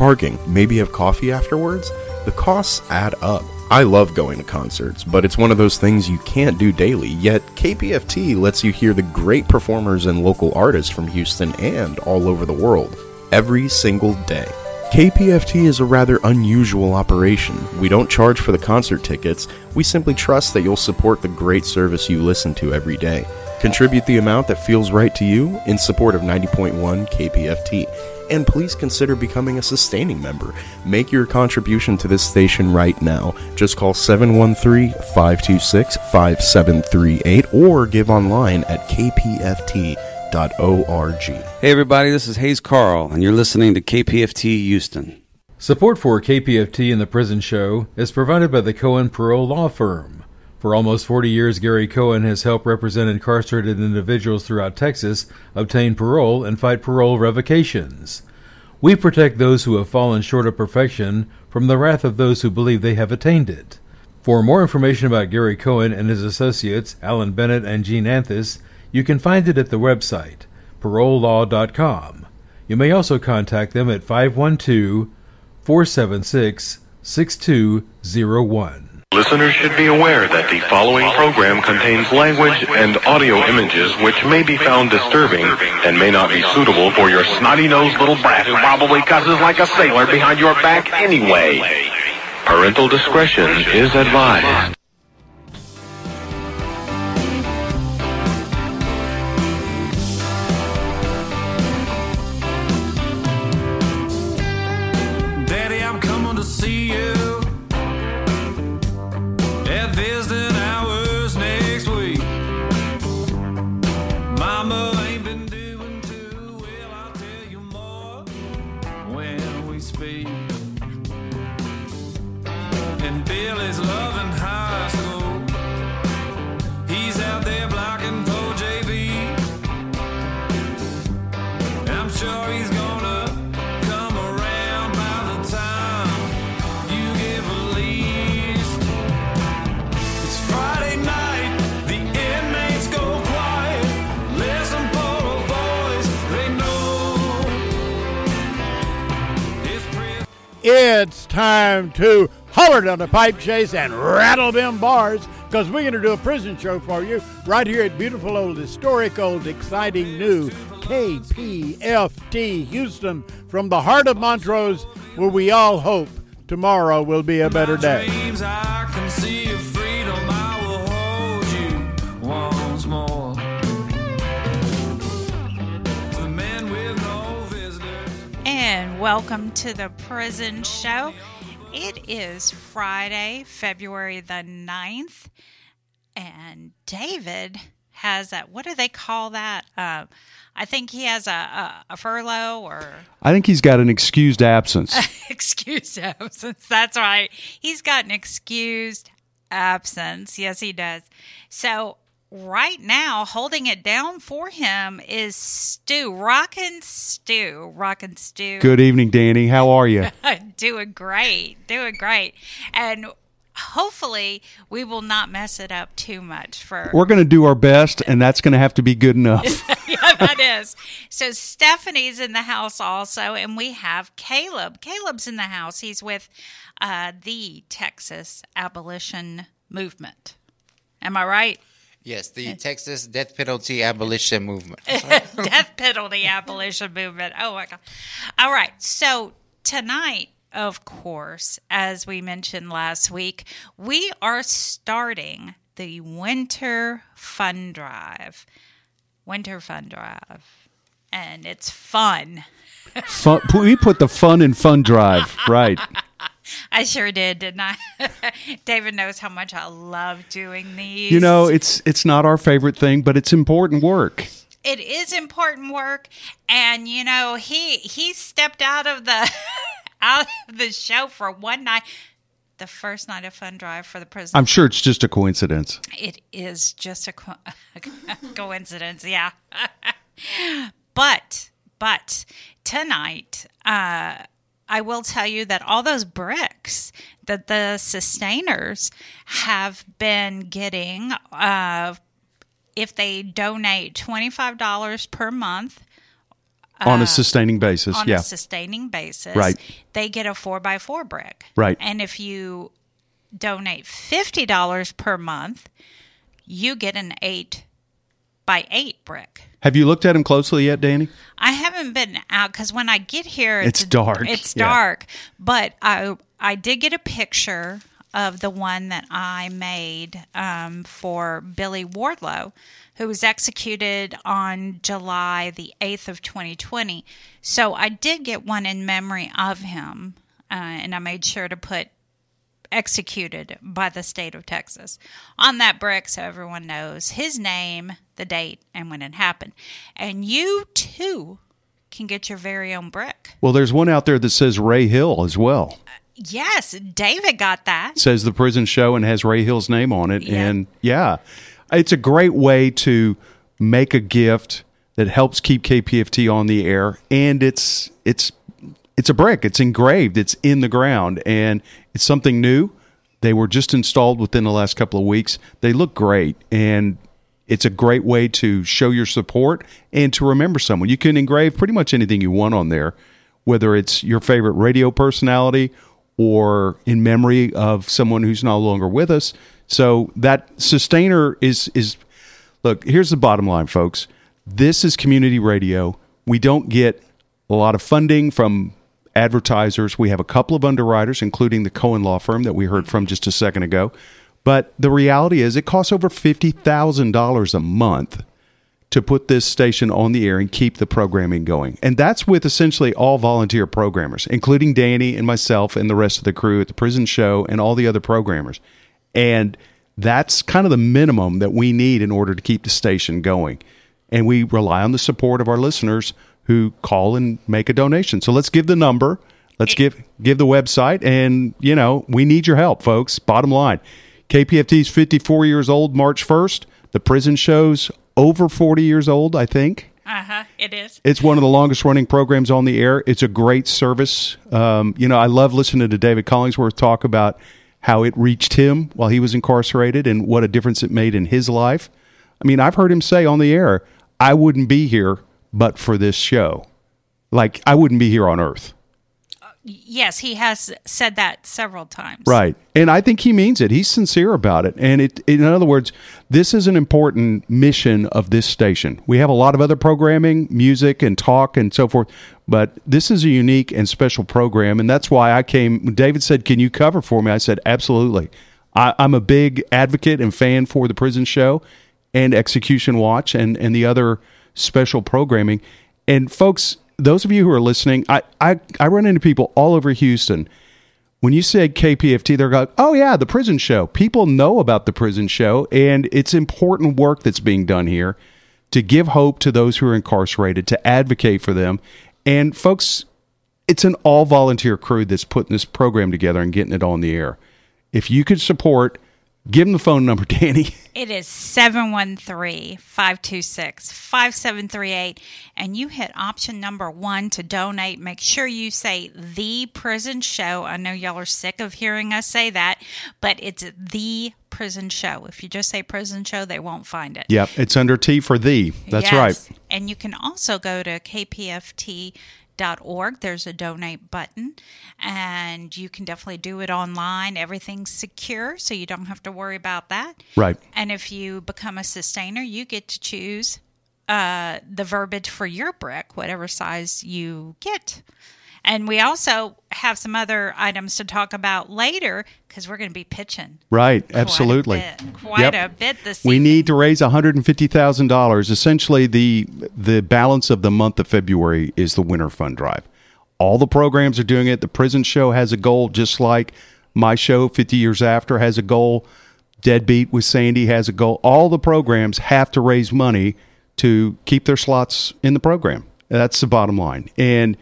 parking, maybe have coffee afterwards? The costs add up. I love going to concerts, but it's one of those things you can't do daily, yet KPFT lets you hear the great performers and local artists from Houston and all over the world every single day. KPFT is a rather unusual operation. We don't charge for the concert tickets, we simply trust that you'll support the great service you listen to every day. Contribute the amount that feels right to you in support of 90.1 KPFT. And please consider becoming a sustaining member. Make your contribution to this station right now. Just call 713 526 5738 or give online at kpft.org. Hey, everybody, this is Hayes Carll, and you're listening to KPFT Houston. Support for KPFT and the Prison Show is provided by the Cohen Parole Law Firm. For almost 40 years, Gary Cohen has helped represent incarcerated individuals throughout Texas obtain parole and fight parole revocations. We protect those who have fallen short of perfection from the wrath of those who believe they have attained it. For more information about Gary Cohen and his associates, Alan Bennett and Gene Anthis, you can find it at the website, parolelaw.com. You may also contact them at 512 476 6201. Listeners should be aware that the following program contains language and audio images which may be found disturbing and may not be suitable for your snotty-nosed little brat who probably cusses like a sailor behind your back anyway. Parental discretion is advised. It's time to holler down the pipe chase and rattle them bars because we're going to do a prison show for you right here at beautiful old historic old exciting new KPFT Houston from the heart of Montrose where we all hope tomorrow will be a better day. And welcome to the Prison Show. It is Friday, February the 9th, and David has that. What do they call that? Uh, I think he has a, a, a furlough or I think he's got an excused absence. excused absence. That's right. He's got an excused absence. Yes, he does. So, right now, holding it down for him is Stu, Rockin' Stu. Rockin' Stu. Good evening, Danny. How are you? doing great, doing great, and hopefully we will not mess it up too much for. We're going to do our best, and that's going to have to be good enough. yeah, that is. So Stephanie's in the house also, and we have Caleb. Caleb's in the house. He's with uh, the Texas Abolition Movement. Am I right? Yes, the Texas Death Penalty Abolition Movement. Death penalty abolition movement. Oh my God. All right. So tonight, of course, as we mentioned last week, we are starting the Winter Fun Drive. Winter Fun Drive. And it's fun. Fun, we put the fun in fun drive, right? I sure did, didn't I? David knows how much I love doing these. You know, it's it's not our favorite thing, but it's important work. it is important work and you know he he stepped out of the out of the show for one night the first night of fun drive for the prison I'm sure it's just a coincidence. it is just a, co- coincidence yeah but but tonight uh I will tell you that all those bricks that the sustainers have been getting uh if they donate $25 per month on a sustaining basis. on yeah. a sustaining basis, Right. they get a four by four brick. Right. And if you donate fifty dollars per month, you get an eight by eight brick. Have you looked at him closely yet, Danny? I haven't been out because when I get here, It's dark. It's Yeah. dark, but I I did get a picture of the one that I made um, for Billy Wardlow, who was executed on July the eighth of 2020. So I did get one in memory of him, uh, and I made sure to put executed by the state of Texas on that brick so everyone knows his name, the date, and when it happened. And you too can get your very own brick. Well, there's one out there that says Ray Hill as well. Uh, yes, David got that. says the prison show and has Ray Hill's name on it. Yeah. And yeah, it's a great way to make a gift that helps keep KPFT on the air. And it's it's it's a brick. It's engraved. It's in the ground, and it's something new. They were just installed within the last couple of weeks. They look great, and it's a great way to show your support and to remember someone. You can engrave pretty much anything you want on there, whether it's your favorite radio personality or in memory of someone who's no longer with us. So that sustainer is is look, here's the bottom line, folks. This is community radio. We don't get a lot of funding from advertisers. We have a couple of underwriters, including the Cohen Law Firm that we heard from just a second ago. But the reality is, it costs over $50,000 a month to put this station on the air and keep the programming going. And that's with essentially all volunteer programmers, including Danny and myself and the rest of the crew at the prison show and all the other programmers. And that's kind of the minimum that we need in order to keep the station going. And we rely on the support of our listeners who call and make a donation. So let's give the number. Let's give give the website and you know, we need your help, folks. Bottom line. KPFT is 54 years old March 1st. The prison show's over 40 years old, I think. Uh huh. It is. It's one of the longest running programs on the air. It's a great service. Um, you know, I love listening to David Collingsworth talk about how it reached him while he was incarcerated and what a difference it made in his life. I mean, I've heard him say on the air, I wouldn't be here but for this show. Like, I wouldn't be here on earth. Yes, he has said that several times. Right. And I think he means it. He's sincere about it. And it in other words, this is an important mission of this station. We have a lot of other programming, music and talk and so forth, but this is a unique and special program and that's why I came David said, "Can you cover for me?" I said, "Absolutely." I, I'm a big advocate and fan for the prison show and Execution Watch and, and the other special programming. And folks, those of you who are listening, I, I, I run into people all over Houston. When you say KPFT, they're like, oh, yeah, the prison show. People know about the prison show, and it's important work that's being done here to give hope to those who are incarcerated, to advocate for them. And folks, it's an all volunteer crew that's putting this program together and getting it on the air. If you could support, give them the phone number, Danny. It is 713 526 5738. And you hit option number one to donate. Make sure you say The Prison Show. I know y'all are sick of hearing us say that, but it's The Prison Show. If you just say Prison Show, they won't find it. Yep, it's under T for thee. That's Yes. right. And you can also go to kpft.org. There's a donate button, and you can definitely do it online. Everything's secure, so you don't have to worry about that. Right. And if you become a sustainer, you get to choose uh, the verbiage for your brick, whatever size you get. And we also have some other items to talk about later because we're going to be pitching. Right, quite a absolutely. bit- Quite a bit this We evening. need to raise one hundred and fifty thousand dollars. Essentially, the the balance of the month of February is the winter fund drive. All the programs are doing it. The prison show has a goal, just like my show, Fifty Years After, has a goal. Deadbeat with Sandy has a goal. All the programs have to raise money to keep their slots in the program. That's the bottom line. And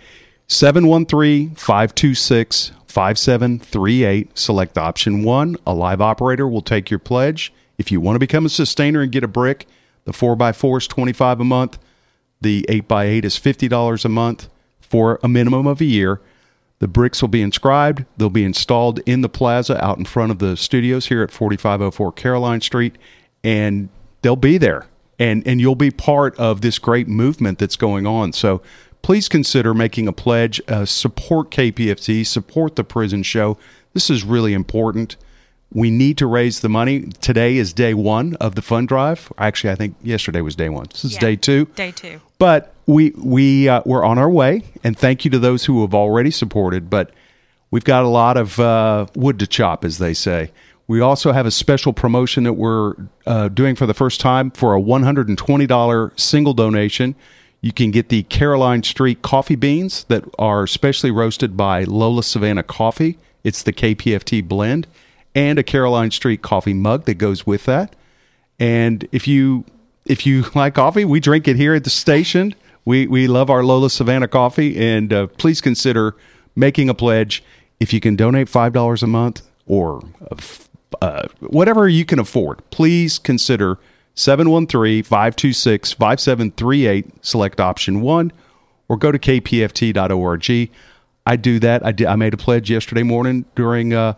713 526 5738. Select option one. A live operator will take your pledge. If you want to become a sustainer and get a brick, the 4x4 is 25 a month. The 8x8 is $50 a month for a minimum of a year. The bricks will be inscribed. They'll be installed in the plaza out in front of the studios here at 4504 Caroline Street, and they'll be there. And, and you'll be part of this great movement that's going on. So please consider making a pledge. Uh, support KPFT, support the prison show. This is really important. We need to raise the money. Today is day one of the fund drive. Actually, I think yesterday was day one. This is Yeah. day two. Day two. But we we uh, we're on our way, and thank you to those who have already supported. But we've got a lot of uh, wood to chop, as they say. We also have a special promotion that we're uh, doing for the first time for a one hundred and twenty dollar single donation. You can get the Caroline Street coffee beans that are specially roasted by Lola Savannah Coffee. It's the KPFT blend, and a Caroline Street coffee mug that goes with that. And if you if you like coffee, we drink it here at the station. We we love our Lola Savannah coffee, and uh, please consider making a pledge. If you can donate five dollars a month or uh, uh, whatever you can afford, please consider 713-526-5738. Select option one, or go to kpft.org. I do that. I did. I made a pledge yesterday morning during uh,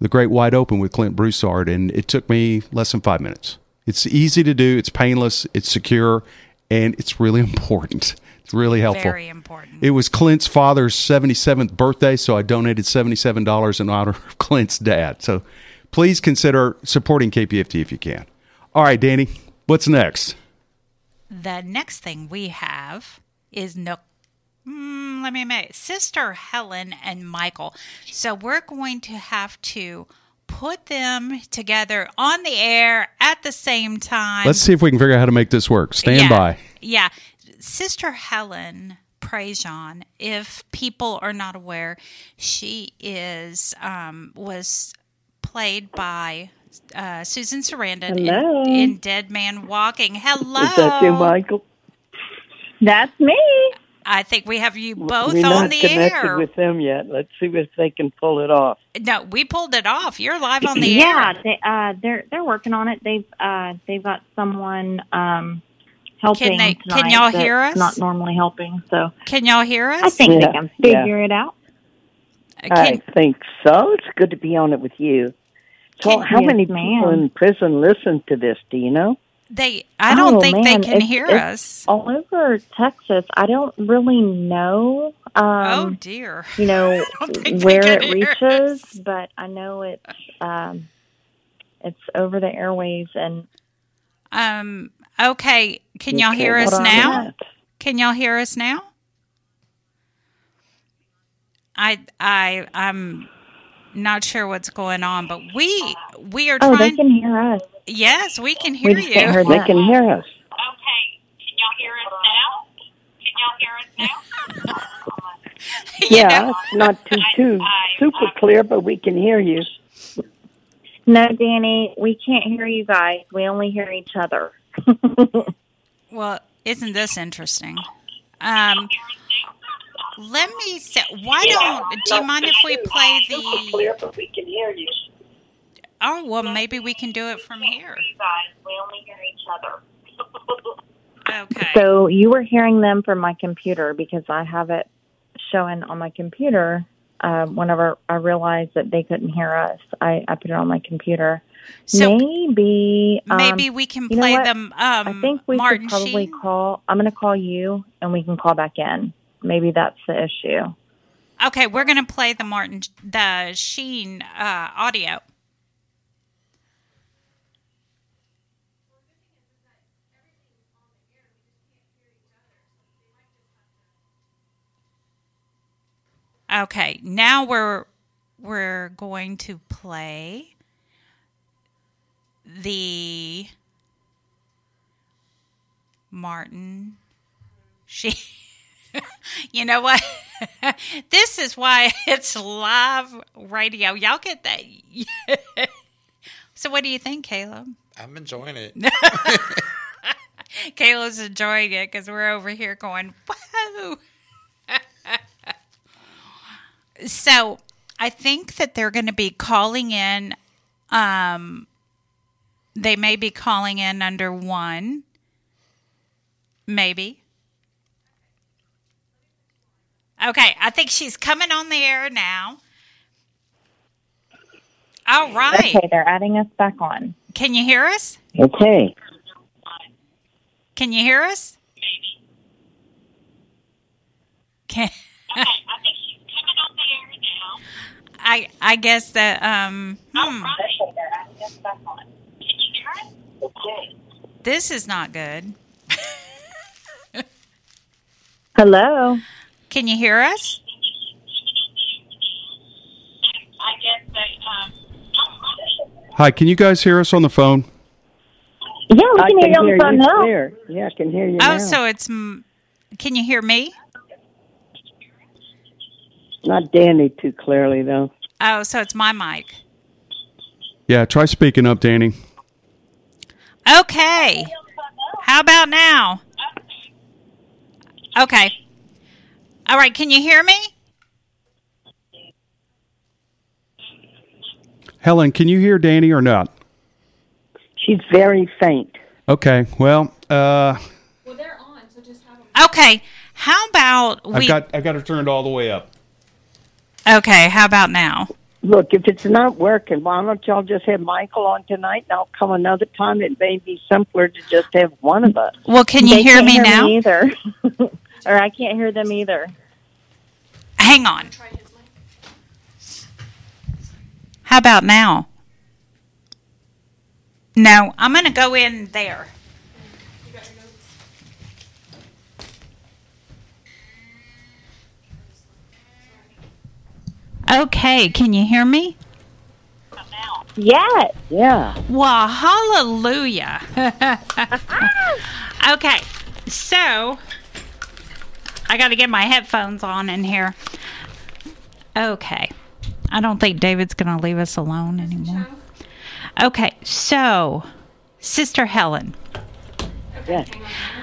the Great Wide Open with Clint Broussard, and it took me less than five minutes. It's easy to do. It's painless. It's secure, and it's really important. It's really helpful. Very important. It was Clint's father's 77th birthday, so I donated $77 in honor of Clint's dad. So please consider supporting KPFT if you can. All right, Danny, what's next? The next thing we have is no. Mm, let me make Sister Helen and Michael. So we're going to have to put them together on the air at the same time. Let's see if we can figure out how to make this work. Stand yeah, by. Yeah. Sister Helen Prejean, if people are not aware, she is um, was played by uh, Susan Sarandon in, Hello. in Dead Man Walking. Hello. Is that you, Michael? That's me. I think we have you both We're on not the connected air. with them yet. Let's see if they can pull it off. no, we pulled it off. You're live on the yeah, air. they, uh, they're they're working on it. They've uh, they've got someone um, helping they- tonight. can y'all that's hear us? Not normally helping, so Can y'all hear us? I think Yeah, they can yeah. figure it out. I think so. It's good to be on it with you. Can- how many ma'am. people in prison listen to this? Do you know? They. I don't Oh, think man, they can it's- hear it's us. All over Texas, I don't really know. Um, oh dear. you know don't think they where it reaches, us. but I know it's um, it's over the airwaves and Um. Okay. Can y'all hear us hold on a now? Can y'all hear us now? I I I'm not sure what's going on, but we we are oh, they trying. can hear us. yes, we can hear you. We hear just you. can't hear They them. can y'all hear us. You Yeah, know? it's not too too super clear, but we can hear you. No, Danny, we can't hear you guys. We only hear each other. Well, isn't this interesting? Um, let me say, why don't, do you mind if we play the, but we can hear you. oh, well, maybe we can do it from here. We only hear each other. Okay. So you were hearing them from my computer because I have it showing on my computer. Uh, whenever I realized that they couldn't hear us, I, I put it on my computer. So maybe um, maybe we can you know play them, um, I think we Martin should probably Sheen. call. I'm going to call you, and we can call back in. Maybe that's the issue. Okay, we're going to play the Martin, the Sheen uh, audio. Okay, now we're we're going to play the Martin Sheen. you know what? this is why it's live radio. Y'all get that? so, what do you think, Caleb? I'm enjoying it. Caleb's enjoying it because we're over here going, whoa. so, I think that they're going to be calling in. Um, they may be calling in under one, maybe. Okay, I think she's coming on the air now. All right. Okay, they're adding us back on. Can you hear us? Okay. Can. You hear us? Maybe. Can okay, I think she's coming on the air now. I I guess that um. Hmm. This is not good. Hello. Can you hear us? Hi, can you guys hear us on the phone? Yeah, we I can hear you on the phone now. clear. Yeah, I can hear you Oh, now. so it's. Can you hear me? Not Danny too clearly though. Oh, so it's my mic. Yeah, try speaking up, Danny. Okay. How about now? Okay. All right. Can you hear me? Helen, can you hear Danny or not? She's very faint. Okay, well, uh, well, they're on, so just have them. Okay. How about we? I've we? got I've got her turned all the way up. okay. How about now? Look, if it's not working, why don't y'all just have Michael on tonight? And I'll come another time. It may be simpler to just have one of us. Well, can you They hear can't me hear now? Me either. or I can't hear them either. Hang on. How about now? No, I'm going to go in there. Okay, can you hear me? Yes. Yeah. Well, hallelujah. okay, so I got to get my headphones on in here. Okay. I don't think David's going to leave us alone anymore. Okay, so Sister Helen, Yes.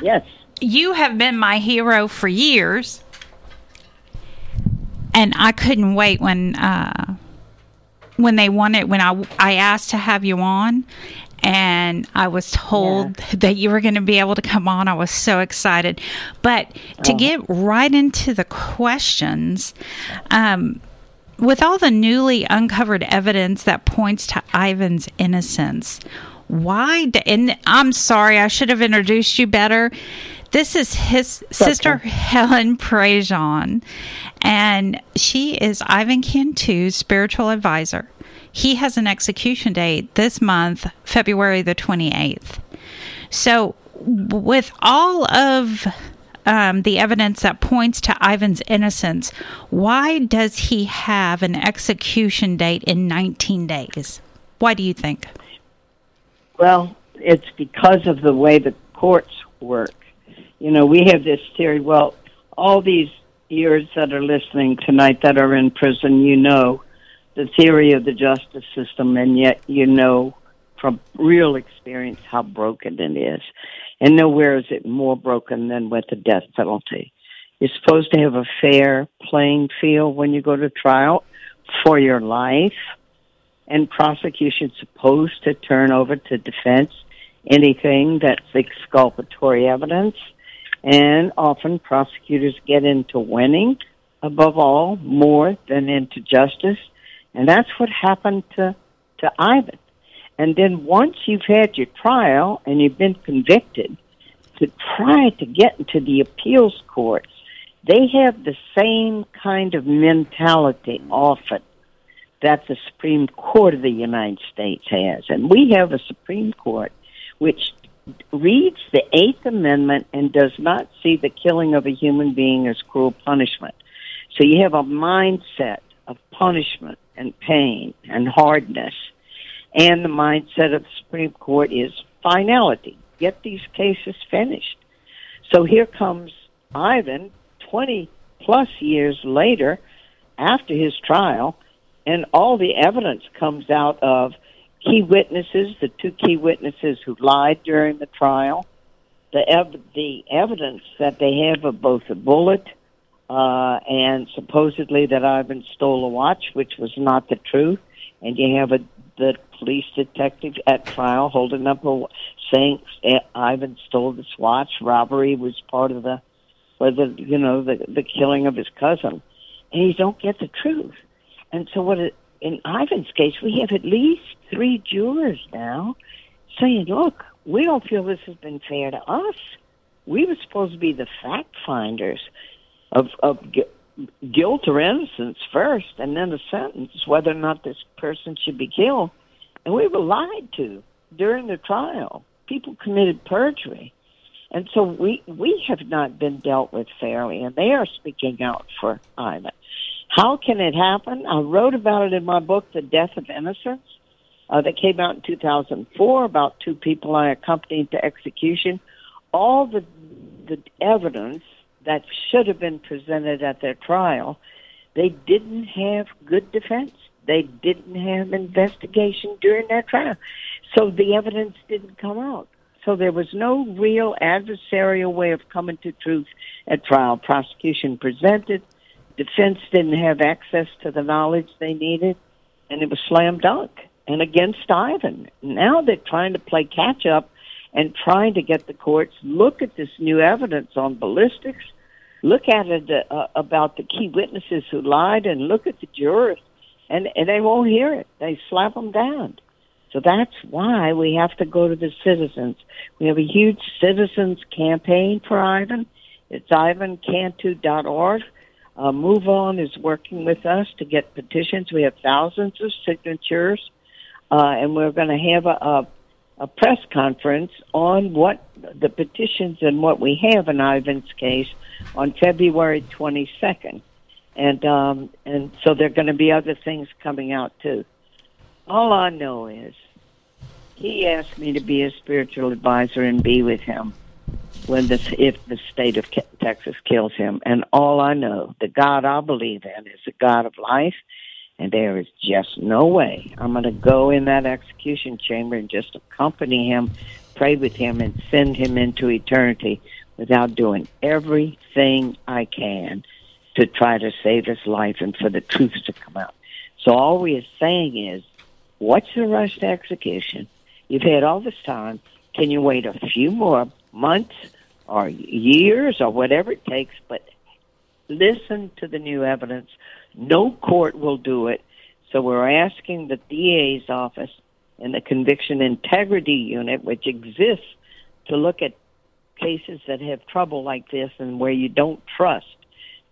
Yes. you have been my hero for years. And I couldn't wait when uh, when they wanted when I I asked to have you on and I was told that you were going to be able to come on. I was so excited. But to get right into the questions, um, with all the newly uncovered evidence that points to Ivan's innocence, why? d- And I'm sorry, I should have introduced you better. This is his sister Helen Prejean, and she is Ivan Cantu's spiritual advisor. He has an execution date this month, February the 28th. So, with all of um, the evidence that points to Ivan's innocence, why does he have an execution date in 19 days? Why do you think? Well, it's because of the way the courts work. You know, we have this theory. Well, all these years that are listening tonight that are in prison, you know the theory of the justice system, and yet you know from real experience how broken it is. And nowhere is it more broken than with the death penalty. You're supposed to have a fair playing field when you go to trial for your life and prosecution's supposed to turn over to defense anything that's exculpatory evidence. And often prosecutors get into winning above all more than into justice. And that's what happened to, to Ivan. And then once you've had your trial and you've been convicted, to try to get into the appeals courts, they have the same kind of mentality often that the Supreme Court of the United States has. And we have a Supreme Court which reads the Eighth Amendment and does not see the killing of a human being as cruel punishment. So you have a mindset of punishment and pain and hardness. And the mindset of the Supreme Court is finality. Get these cases finished. So here comes Ivan, 20 plus years later, after his trial, and all the evidence comes out of key witnesses, the two key witnesses who lied during the trial, the ev- the evidence that they have of both a bullet uh, and supposedly that Ivan stole a watch, which was not the truth, and you have a the police detective at trial holding up a saying eh, Ivan stole this watch. Robbery was part of the, or the you know the the killing of his cousin, and you don't get the truth. And so, what it, in Ivan's case, we have at least three jurors now saying, "Look, we don't feel this has been fair to us. We were supposed to be the fact finders." Of of gu- guilt or innocence first, and then a sentence whether or not this person should be killed. And we were lied to during the trial. People committed perjury. And so we we have not been dealt with fairly, and they are speaking out for Ivan. How can it happen? I wrote about it in my book, The Death of Innocents, uh, that came out in 2004 about two people I accompanied to execution. All the the evidence that should have been presented at their trial, they didn't have good defense. They didn't have investigation during their trial, so the evidence didn't come out. So there was no real adversarial way of coming to truth at trial. Prosecution presented, defense didn't have access to the knowledge they needed, and it was slam dunk and against Ivan. Now they're trying to play catch up and trying to get the courts look at this new evidence on ballistics, look at it uh, about the key witnesses who lied, and look at the jurors, and and they won't hear it. They slap them down. So that's why we have to go to the citizens. We have a huge citizens campaign for Ivan. It's ivancantu.org. Uh, Move On is working with us to get petitions. We have thousands of signatures, uh, and we're going to have a, a, a press conference on what the petitions and what we have in Ivan's case on February 22nd. And um, and so there are going to be other things coming out too. All I know is he asked me to be his spiritual advisor and be with him when this if the state of Texas kills him. And all I know, the God I believe in, is the God of life, and there is just no way I'm going to go in that execution chamber and just accompany him, pray with him, and send him into eternity without doing everything I can to try to save his life and for the truth to come out. So all we are saying is, what's the rush to execution? You've had all this time. Can you wait a few more months or years or whatever it takes? But listen to the new evidence. No court will do it. So we're asking the DA's office and the Conviction Integrity Unit, which exists to look at cases that have trouble like this and where you don't trust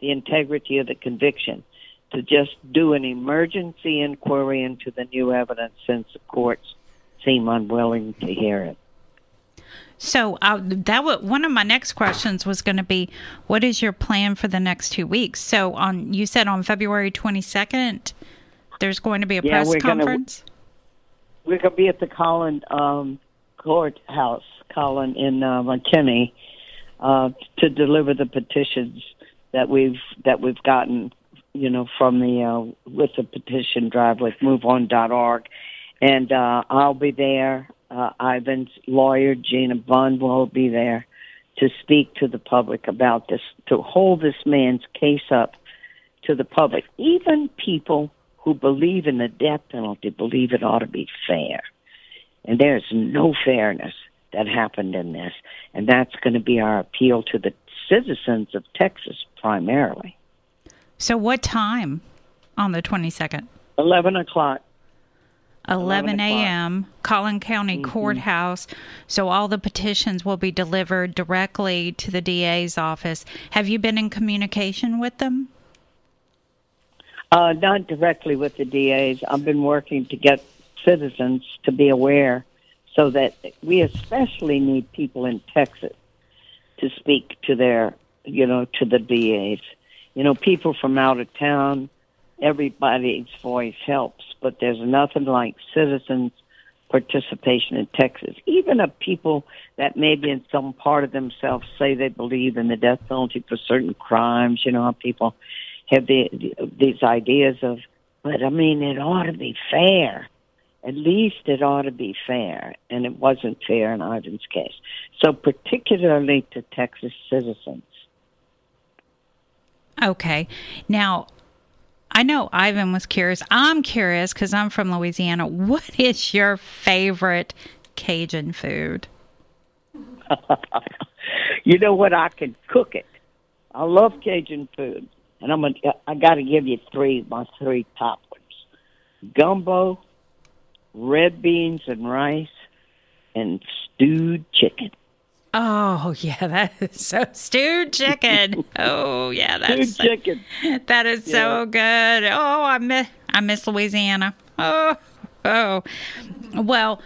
the integrity of the conviction, to just do an emergency inquiry into the new evidence since the courts seem unwilling to hear it. So uh, that was one of my next questions was going to be, what is your plan for the next two weeks? So on you said on February twenty second, there's going to be a Yeah, press we're gonna- conference. We're going to be at the Collin um, courthouse, Collin in uh, McKinney, uh, to deliver the petitions that we've that we've gotten, you know, from the uh, with the petition drive with MoveOn.org, and uh, I'll be there. Uh, Ivan's lawyer Gena Bunn will be there to speak to the public about this, to hold this man's case up to the public. Even people who believe in the death penalty believe it ought to be fair. And there's no fairness that happened in this. And that's going to be our appeal to the citizens of Texas primarily. So what time on the twenty second? 11 o'clock. 11 a.m. Collin County Mhm. Courthouse. So all the petitions will be delivered directly to the DA's office. Have you been in communication with them? Uh, not directly with the DAs. I've been working to get citizens to be aware so that we especially need people in Texas to speak to their, you know, to the DAs. You know, people from out of town, everybody's voice helps, but there's nothing like citizens' participation in Texas. Even of people that maybe in some part of themselves say they believe in the death penalty for certain crimes. You know, how people have the, these ideas of, but I mean, it ought to be fair. At least it ought to be fair, and it wasn't fair in Ivan's case. So, particularly to Texas citizens. Okay. Now, I know Ivan was curious. I'm curious because I'm from Louisiana. What is your favorite Cajun food? you know what? I can cook it. I love Cajun food, and I'm gonna, I got to give you three, my three top ones: gumbo, red beans and rice, and stewed chicken. Oh yeah, that is so stewed chicken. oh yeah, that's so- chicken. That is so good. Oh, I miss I miss Louisiana. Oh, oh. Well,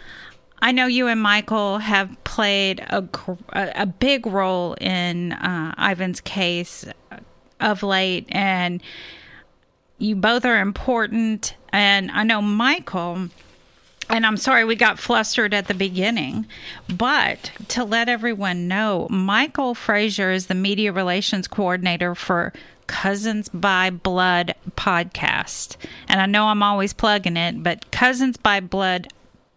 I know you and Michael have played a a, a big role in uh, Ivan's case of late, and you both are important. And I know Michael. And I'm sorry we got flustered at the beginning, but to let everyone know, Michael Frazier is the media relations coordinator for Cousins by Blood podcast. And I know I'm always plugging it, but Cousins by Blood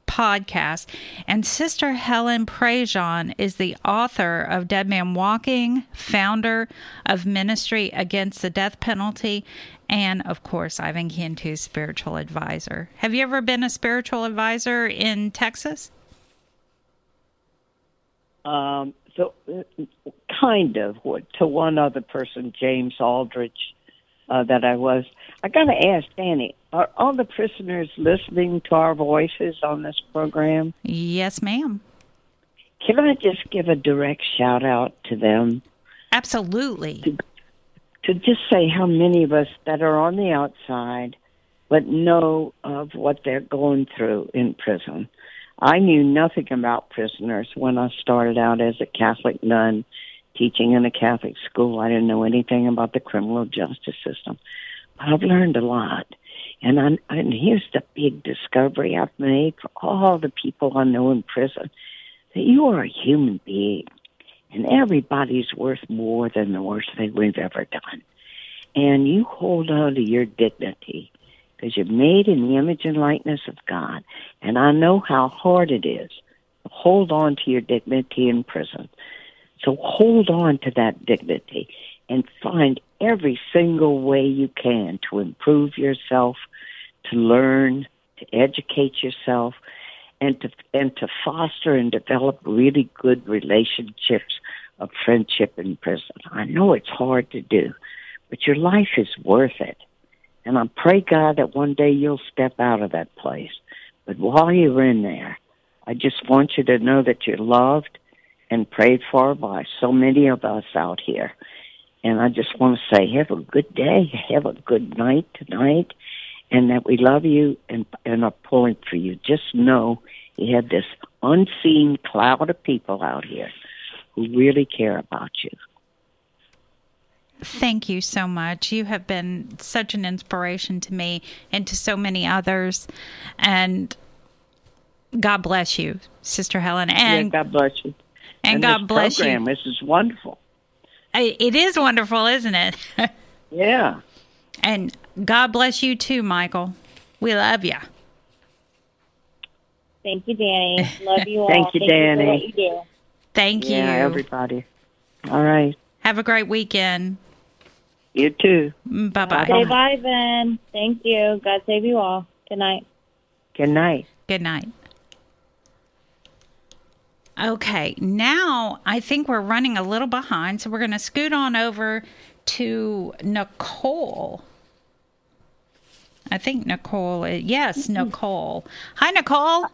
podcast. And Sister Helen Prejean is the author of Dead Man Walking, founder of Ministry Against the Death Penalty, and of course, Ivan Cantu's spiritual advisor. Have you ever been a spiritual advisor in Texas? Um, so, kind of to one other person, James Aldrich, uh, that I was. I got to ask Danny: Are all the prisoners listening to our voices on this program? Yes, ma'am. Can I just give a direct shout out to them? Absolutely. to just say how many of us that are on the outside but know of what they're going through in prison. I knew nothing about prisoners when I started out as a Catholic nun teaching in a Catholic school. I didn't know anything about the criminal justice system. But I've learned a lot. And I and here's the big discovery I've made for all the people I know in prison that you are a human being and everybody's worth more than the worst thing we've ever done. And you hold on to your dignity because you're made in the image and likeness of God. And I know how hard it is to hold on to your dignity in prison. So hold on to that dignity and find every single way you can to improve yourself, to learn, to educate yourself, and to and to foster and develop really good relationships of friendship in prison. I know it's hard to do, but your life is worth it. And I pray God that one day you'll step out of that place. But while you're in there, I just want you to know that you're loved and prayed for by so many of us out here. And I just want to say, have a good day, have a good night tonight, and that we love you and, and are pulling for you. Just know you have this unseen cloud of people out here who really care about you. Thank you so much. You have been such an inspiration to me and to so many others. And God bless you, Sister Helen. And yeah, God bless you. And, God this bless program, you. This is wonderful. It is wonderful, isn't it? Yeah. And God bless you too, Michael. We love you. Thank you, Danny. Love you all. Thank you, for Danny. what you do. Thank you. Yeah, everybody. All right. Have a great weekend. You too. Mm, bye bye. Save Ivan. Thank you. God save you all. Good night. Good night. Good night. Okay, now I think we're running a little behind, so we're going to scoot on over to Nicole. I think Nicole. is- Yes, Nicole. Hi, Nicole.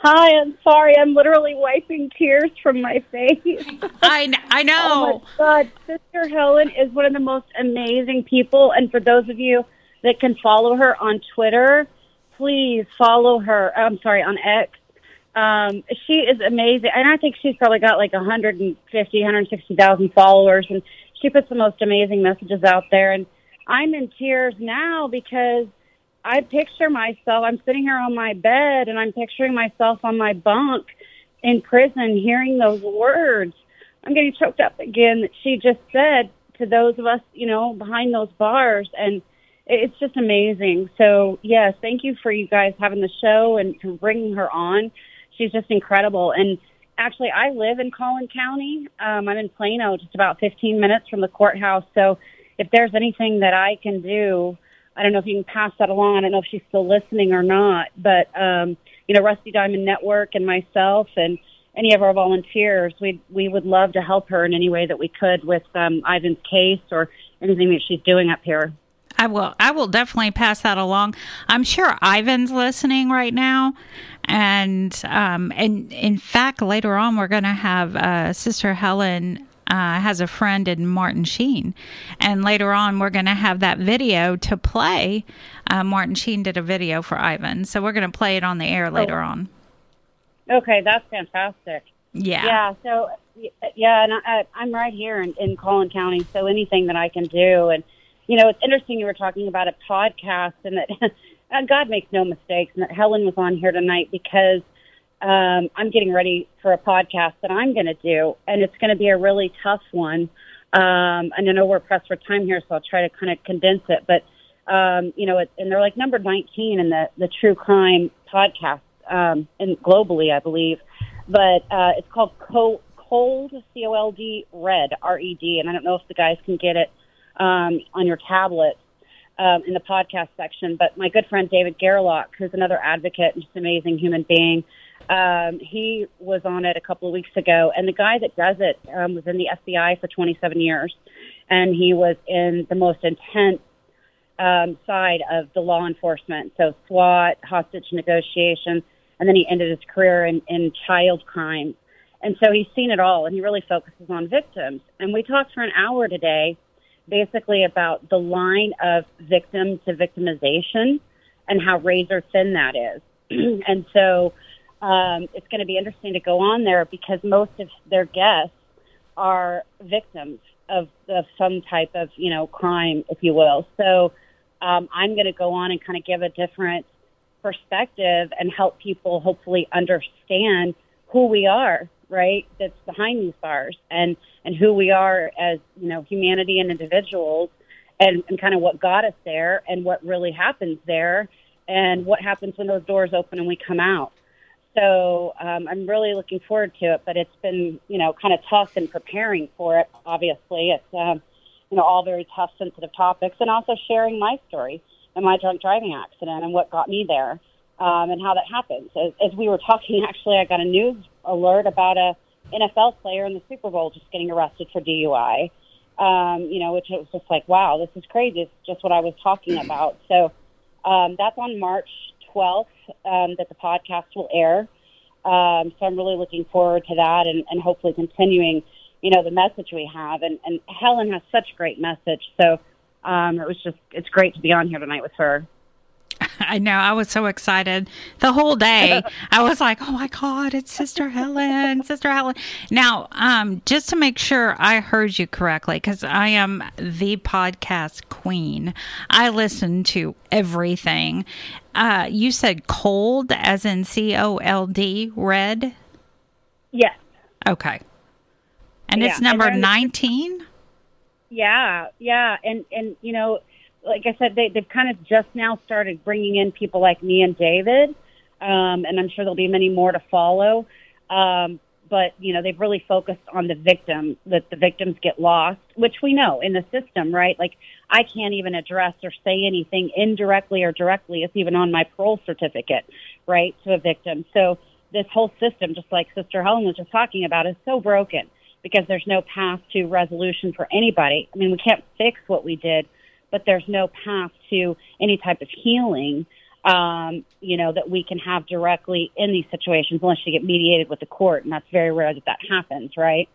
Hi, I'm sorry. I'm literally wiping tears from my face. I I know. Oh my God, Sister Helen is one of the most amazing people, and for those of you that can follow her on Twitter, please follow her. I'm sorry, on X. Um, she is amazing, and I think she's probably got like 150, 160,000 followers, and she puts the most amazing messages out there. And I'm in tears now because I picture myself. I'm sitting here on my bed, and I'm picturing myself on my bunk in prison, hearing those words. I'm getting choked up again that she just said to those of us, you know, behind those bars, and it's just amazing. So yes, thank you for you guys having the show and for bringing her on. She's just incredible. And actually, I live in Collin County. Um, I'm in Plano, just about 15 minutes from the courthouse. So if there's anything that I can do, I don't know if you can pass that along. I don't know if she's still listening or not, but um, you know, Rusty Diamond Network and myself and any of our volunteers, we we would love to help her in any way that we could with um, Ivan's case or anything that she's doing up here. I will. I will definitely pass that along. I'm sure Ivan's listening right now, and um, and in fact, later on, we're going to have uh, Sister Helen. Uh, has a friend in Martin Sheen, and later on we're going to have that video to play. Uh, Martin Sheen did a video for Ivan, so we're going to play it on the air later on. Okay, that's fantastic. Yeah. Yeah. So, yeah, and I, I'm right here in, in Collin County, so anything that I can do. And, you know, it's interesting you were talking about a podcast and that and God makes no mistakes and that Helen was on here tonight because um, I'm getting ready for a podcast that I'm going to do, and it's going to be a really tough one. Um, and I know we're pressed for time here, so I'll try to kind of condense it. But, um, you know, it, and they're like number 19 in the, the true crime podcast um, and globally, I believe but uh, it's called Co- Cold C O L D Red R E D, and I don't know if the guys can get it um, on your tablet um, in the podcast section. But my good friend David Gerlach, who's another advocate and just an amazing human being, um, he was on it a couple of weeks ago, and the guy that does it um, was in the FBI for 27 years, and he was in the most intense um, side of the law enforcement, so SWAT, hostage negotiation, and then he ended his career in, in child crime. And so he's seen it all, and he really focuses on victims. And we talked for an hour today, basically about the line of victim to victimization and how razor thin that is. and so um, it's going to be interesting to go on there because most of their guests are victims of, of some type of you know crime, if you will. So um, I'm going to go on and kind of give a different perspective and help people hopefully understand who we are, right? That's behind these bars and, and who we are as, you know, humanity and individuals and, and kind of what got us there and what really happens there and what happens when those doors open and we come out. So um, I'm really looking forward to it, but it's been, you know, kind of tough in preparing for it. Obviously, it's, um, you know, all very tough, sensitive topics, and also sharing my story and my drunk driving accident and what got me there um, and how that happens. As, as we were talking, actually, I got a news alert about a NFL player in the Super Bowl just getting arrested for DUI. Um, you know, which it was just like, wow, this is crazy. It's just what I was talking about. So um, that's on March 12th um, that the podcast will air. Um, so I'm really looking forward to that and, and hopefully continuing, you know, the message we have. And, and Helen has such a great message. So um, it was just, it's great to be on here tonight with her. I know. I was so excited the whole day. I was like, "Oh my God, it's Sister Helen, Sister Helen." Now, um, just to make sure I heard you correctly, because I am the podcast queen. I listen to everything. Uh, you said cold, as in C O L D, red. Yes. Okay. And Yeah, it's number they're in the- nineteen. Yeah, yeah, and and you know, like I said, they they've kind of just now started bringing in people like me and David, um, and I'm sure there'll be many more to follow. Um, but you know, they've really focused on the victim that the victims get lost, which we know in the system, right? Like I can't even address or say anything indirectly or directly. It's even on my parole certificate, right, to a victim. So this whole system, just like Sister Helen was just talking about, is so broken because there's no path to resolution for anybody. I mean, we can't fix what we did, but there's no path to any type of healing, um, you know, that we can have directly in these situations unless you get mediated with the court. And that's very rare that that happens, right?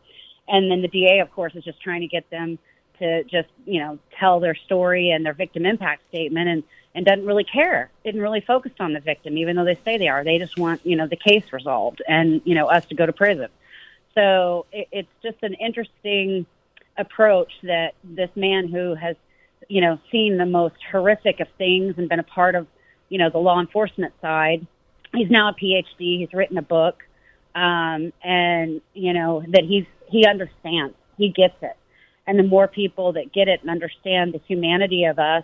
And then the DA, of course, is just trying to get them to just, you know, tell their story and their victim impact statement and, and doesn't really care. Didn't really focus on the victim, even though they say they are. They just want, you know, the case resolved and, you know, us to go to prison. So it, it's just an interesting approach that this man who has, you know, seen the most horrific of things and been a part of, you know, the law enforcement side. He's now a PhD. He's written a book, um, and you know that he's he understands. He gets it, and the more people that get it and understand the humanity of us,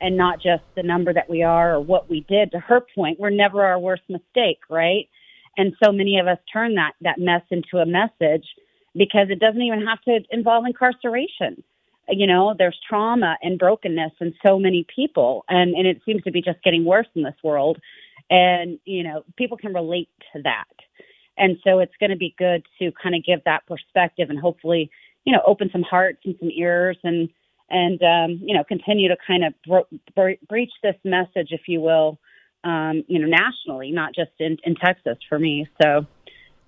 and not just the number that we are or what we did. To her point, we're never our worst mistake, right? And so many of us turn that, that mess into a message because it doesn't even have to involve incarceration. You know, there's trauma and brokenness in so many people, and, and it seems to be just getting worse in this world. And, you know, people can relate to that. And so it's going to be good to kind of give that perspective and hopefully, you know, open some hearts and some ears and, and um, you know continue to kind of bro- bre- breach this message, if you will, um, you know, nationally, not just in, in Texas for me. So,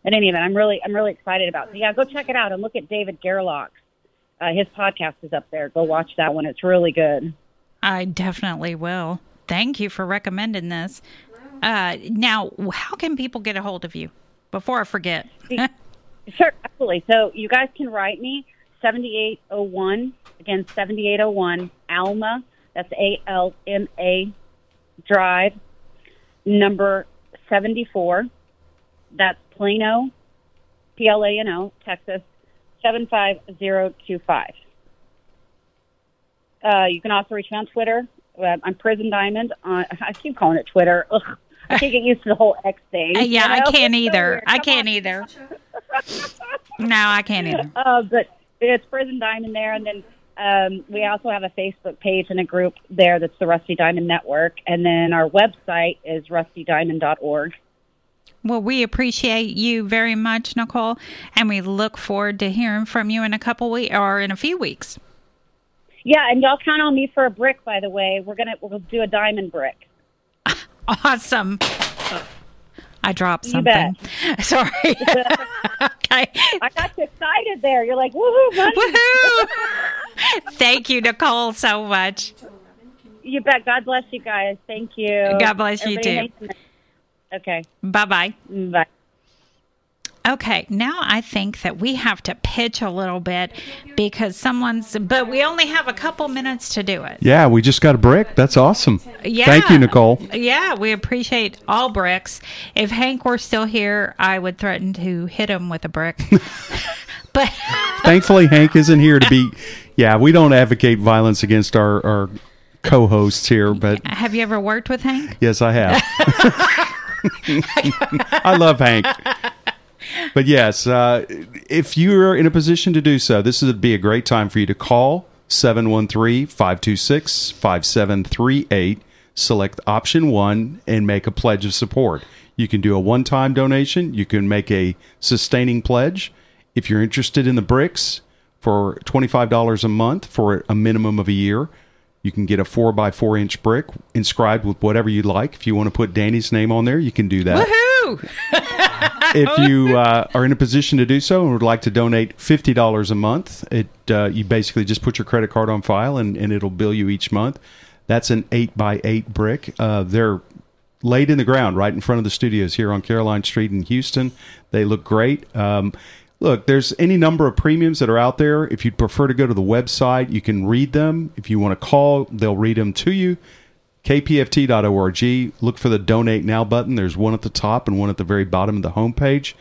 at any event, I'm really I'm really excited about. It. So yeah, go check it out and look at David Gerlach. Uh, his podcast is up there. Go watch that one. It's really good. I definitely will. Thank you for recommending this. Uh, now, how can people get a hold of you? Before I forget. Sure, absolutely. So you guys can write me 7801 again 7801 Alma. That's A L M A Drive number 74. That's Plano, P L A N O, Texas 75025. Uh, you can also reach me on Twitter. Uh, I'm Prison Diamond. On, I keep calling it Twitter. Ugh, I can't get used to the whole X thing. Uh, yeah, you I can't either. I can't on. either. No, I can't either. Uh, but it's Prison Diamond there, and then um, we also have a Facebook page and a group there that's the Rusty Diamond Network, and then our website is rustydiamond.org. Well, we appreciate you very much, Nicole, and we look forward to hearing from you in a couple weeks or in a few weeks. Yeah, and y'all count on me for a brick. By the way, we're gonna we'll do a diamond brick. Awesome. I dropped You something. Sorry. okay. I got you excited there. You're like woohoo, buddy. Woohoo! Thank you, Nicole, so much. You bet. God bless you guys. Thank you. God bless you, Everybody too. Nice and- Okay. Bye bye. Bye. Okay, now I think that we have to pitch a little bit because someone's, but we only have a couple minutes to do it. Yeah, we just got a brick. That's awesome. Yeah. Thank you, Nicole. Yeah, we appreciate all bricks. If Hank were still here, I would threaten to hit him with a brick. but Thankfully, Hank isn't here to be. Yeah, we don't advocate violence against our, our co hosts here, but have you ever worked with Hank? yes, I have. I love Hank. But yes, uh, if you're in a position to do so, this would be a great time for you to call 713 526 5738, select option one, and make a pledge of support. You can do a one time donation, you can make a sustaining pledge. If you're interested in the bricks for $25 a month for a minimum of a year, you can get a four by four inch brick inscribed with whatever you'd like. If you want to put Danny's name on there, you can do that Woohoo! if you uh, are in a position to do so and would like to donate fifty dollars a month, it uh, you basically just put your credit card on file and, and it'll bill you each month. That's an eight by eight brick. Uh, they're laid in the ground right in front of the studios here on Caroline Street in Houston. They look great. Um, look, there's any number of premiums that are out there. If you'd prefer to go to the website, you can read them. If you want to call, they'll read them to you kpft.org. Look for the donate now button. There's one at the top and one at the very bottom of the homepage.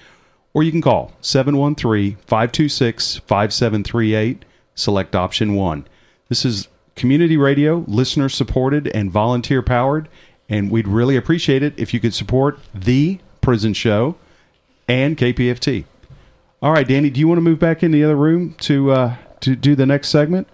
Or you can call 713 526 5738, select option one. This is community radio, listener supported and volunteer powered. And we'd really appreciate it if you could support The Prison Show and KPFT. All right, Danny, do you want to move back in the other room to uh, to do the next segment?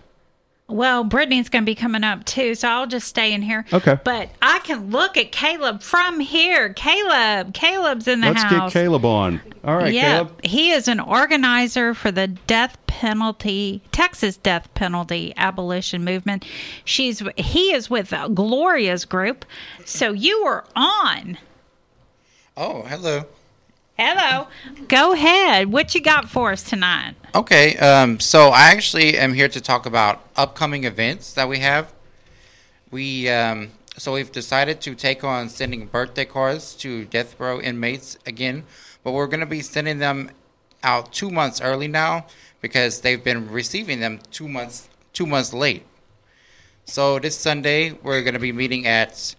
Well, Brittany's going to be coming up too, so I'll just stay in here. Okay. But I can look at Caleb from here. Caleb, Caleb's in the house. Let's get Caleb on. All right, yeah, Caleb. he is an organizer for the death penalty, Texas death penalty abolition movement. She's he is with Gloria's group. So you were on. Oh, hello. Hello. Go ahead. What you got for us tonight? Okay, um, so I actually am here to talk about upcoming events that we have. We um, so we've decided to take on sending birthday cards to death row inmates again, but we're going to be sending them out two months early now because they've been receiving them two months two months late. So this Sunday we're going to be meeting at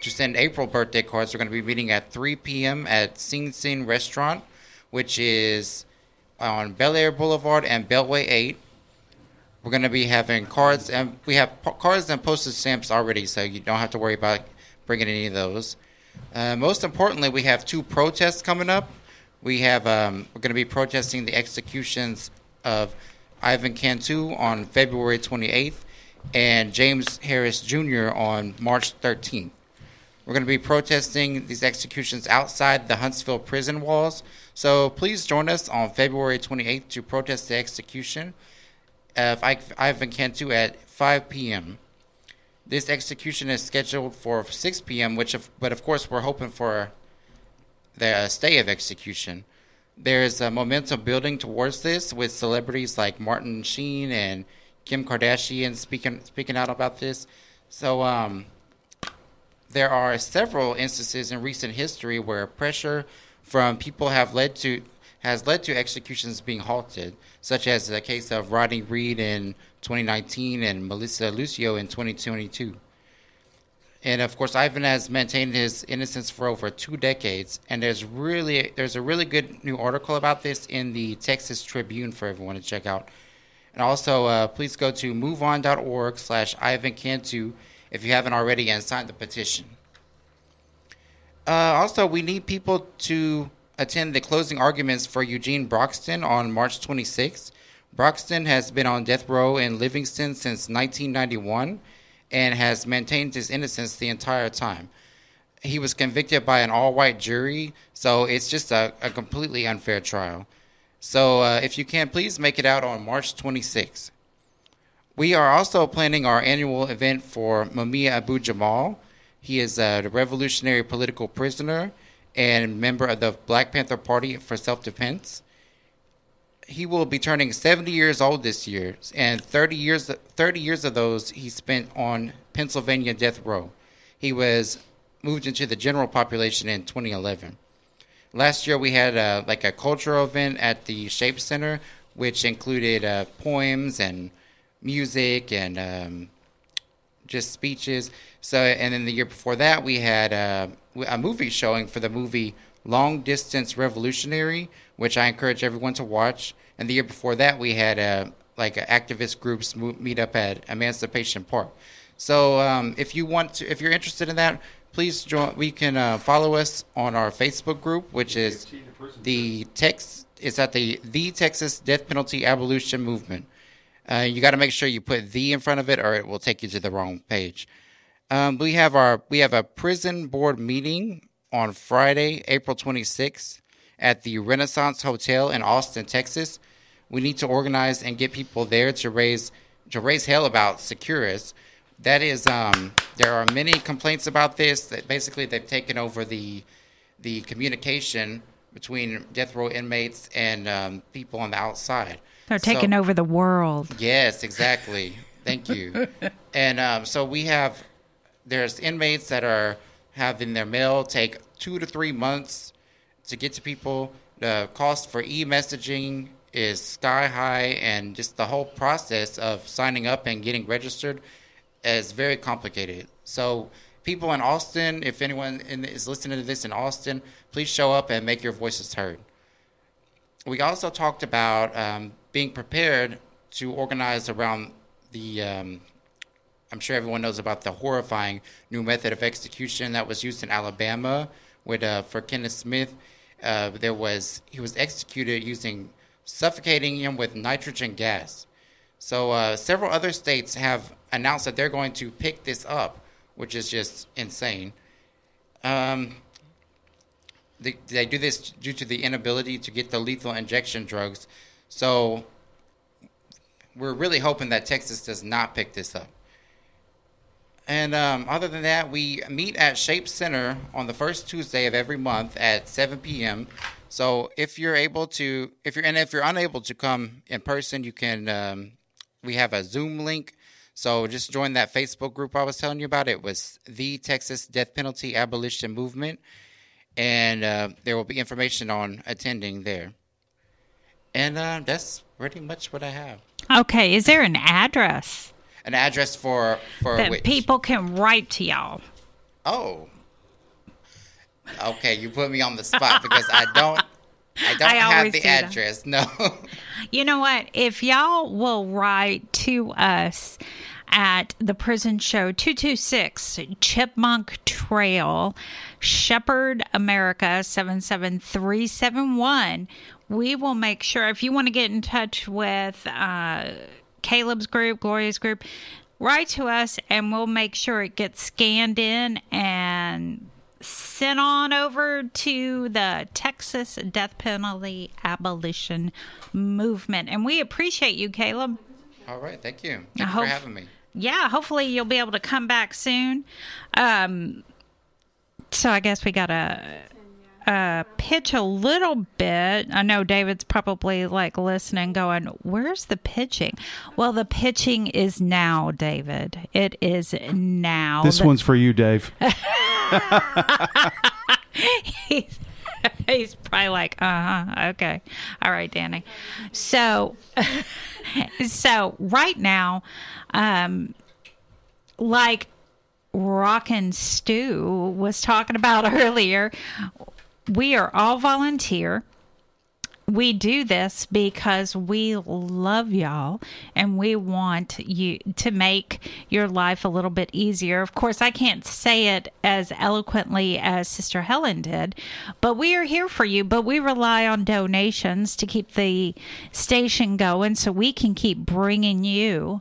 to send April birthday cards. We're going to be meeting at 3 p.m. at Sing Sing Restaurant, which is on Bellaire Boulevard and Beltway 8. We're going to be having cards, and we have cards and postage stamps already, so you don't have to worry about bringing any of those. Uh, most importantly, we have two protests coming up. We have um, we're going to be protesting the executions of Ivan Cantu on February 28th and James Harris Jr. on March 13th. We're going to be protesting these executions outside the Huntsville prison walls. So please join us on February 28th to protest the execution. of Ivan Cantu at 5 p.m. This execution is scheduled for 6 p.m., which, of, but of course, we're hoping for the stay of execution. There's a momentum building towards this with celebrities like Martin Sheen and Kim Kardashian speaking speaking out about this. So, um, there are several instances in recent history where pressure from people have led to has led to executions being halted, such as the case of Rodney Reed in 2019 and Melissa Lucio in 2022. And of course, Ivan has maintained his innocence for over two decades. And there's really there's a really good new article about this in the Texas Tribune for everyone to check out. And also, uh, please go to moveon.org slash Ivan Cantu if you haven't already and sign the petition. Uh, also, we need people to attend the closing arguments for Eugene Broxton on March 26th. Broxton has been on death row in Livingston since 1991 and has maintained his innocence the entire time. He was convicted by an all white jury, so it's just a, a completely unfair trial. So, uh, if you can, please make it out on March 26th. We are also planning our annual event for Mumia Abu Jamal. He is a revolutionary political prisoner and member of the Black Panther Party for Self Defense. He will be turning 70 years old this year, and 30 years 30 years of those he spent on Pennsylvania death row. He was moved into the general population in 2011. Last year we had uh, like a cultural event at the Shape Center, which included uh, poems and music and um, just speeches. So, and then the year before that, we had uh, a movie showing for the movie Long Distance Revolutionary, which I encourage everyone to watch. And the year before that, we had uh, like uh, activist groups meet up at Emancipation Park. So, um, if you want to, if you're interested in that, please join. We can uh, follow us on our Facebook group, which is the Tex. It's at the the Texas Death Penalty Abolition Movement. Uh, you got to make sure you put the in front of it, or it will take you to the wrong page. Um, we have our we have a prison board meeting on Friday, April 26th, at the Renaissance Hotel in Austin, Texas. We need to organize and get people there to raise to raise hell about Securus. That is, um, there are many complaints about this. That basically they've taken over the the communication between death row inmates and um, people on the outside. They're So- taking over the world. Yes, exactly. Thank you. and um, so we have there's inmates that are having their mail take two to three months to get to people. The cost for e-messaging is sky high, and just the whole process of signing up and getting registered is very complicated. So people in Austin, if anyone in, is listening to this in Austin, please show up and make your voices heard we also talked about um, being prepared to organize around the. Um, I'm sure everyone knows about the horrifying new method of execution that was used in Alabama, with uh, for Kenneth Smith. Uh, there was he was executed using suffocating him with nitrogen gas. So uh, several other states have announced that they're going to pick this up, which is just insane. Um, they, they do this due to the inability to get the lethal injection drugs. So we're really hoping that Texas does not pick this up. And um, other than that, we meet at Shape Center on the first Tuesday of every month at 7 p.m. So if you're able to, if you're and if you're unable to come in person, you can. Um, we have a Zoom link. So just join that Facebook group I was telling you about. It was the Texas Death Penalty Abolition Movement and uh, there will be information on attending there. And uh, that's pretty much what I have. Okay, is there an address An address for for that which? people can write to y'all? Oh, okay. You put me on the spot because I don't. I don't I have the do that. address. No. You know what? If y'all will write to us at the prison show 226 Chipmunk Trail, Shepherd, America 77371, we will make sure if you want to get in touch with uh, Caleb's group, Gloria's group, write to us and we'll make sure it gets scanned in and sent on over to the Texas Death Penalty Abolition Movement. And we appreciate you, Caleb. All right, thank you. I Thank you hope- for having me. Yeah, hopefully you'll be able to come back soon. Um, so I guess we got to uh, pitch a little bit. I know David's probably like listening, going, "Where's the pitching?" Well, the pitching is now, David. It is now. This The- one's for you, Dave. he's, he's probably like, uh huh, okay, all right, Danny. So, so right now, um, like Rockin' Stew was talking about earlier, we are all volunteer. We do this because we love y'all and we want you to make your life a little bit easier. Of course, I can't say it as eloquently as Sister Helen did, but we are here for you. But we rely on donations to keep the station going so we can keep bringing you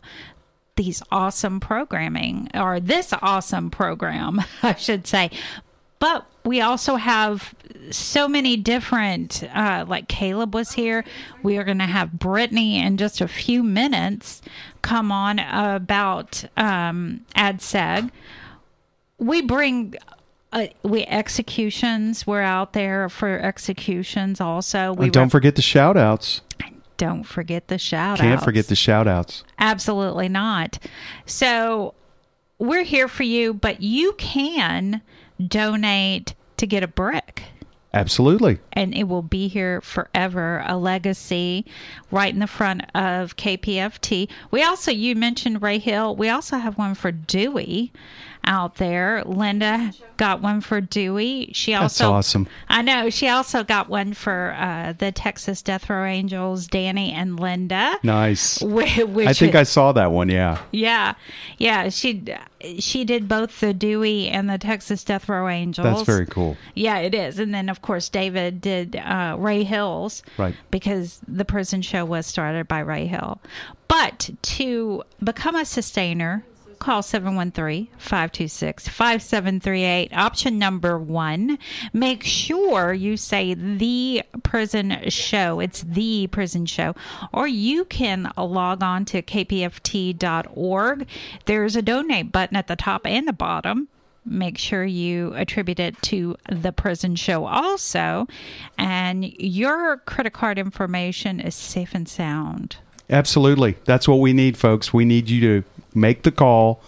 these awesome programming or this awesome program, I should say. But we also have so many different, uh, like Caleb was here. We are going to have Brittany in just a few minutes come on about um, AdSeg. We bring. Uh, we executions. We're out there for executions. Also, we And don't forget the shout outs. don't forget the shout Can't forget the shout outs. Absolutely not. So we're here for you, but you can donate to get a brick. Absolutely. And it will be here forever, a legacy right in the front of KPFT. We also, you mentioned Ray Hill. We also have one for Dewey out there. Linda got one for Dewey. She That's also, awesome. I know. She also got one for uh, the Texas Death Row Angels, Danny and Linda. Nice. Which I think I saw that one. Yeah. yeah, yeah. She she did both the Dewey and the Texas Death Row Angels. That's very cool. Yeah, it is. And then of course David did uh, Ray Hills, Right. Because the prison show was started by Ray Hill. But to become a sustainer, call 713-526-5738. Option number one, make sure you say the prison show. It's the prison show. Or you can log on to kpft.org. There's a donate button at the top and the bottom make sure you attribute it to the prison show also and your credit card information is safe and sound Absolutely. That's what we need, folks. We need you to make the call,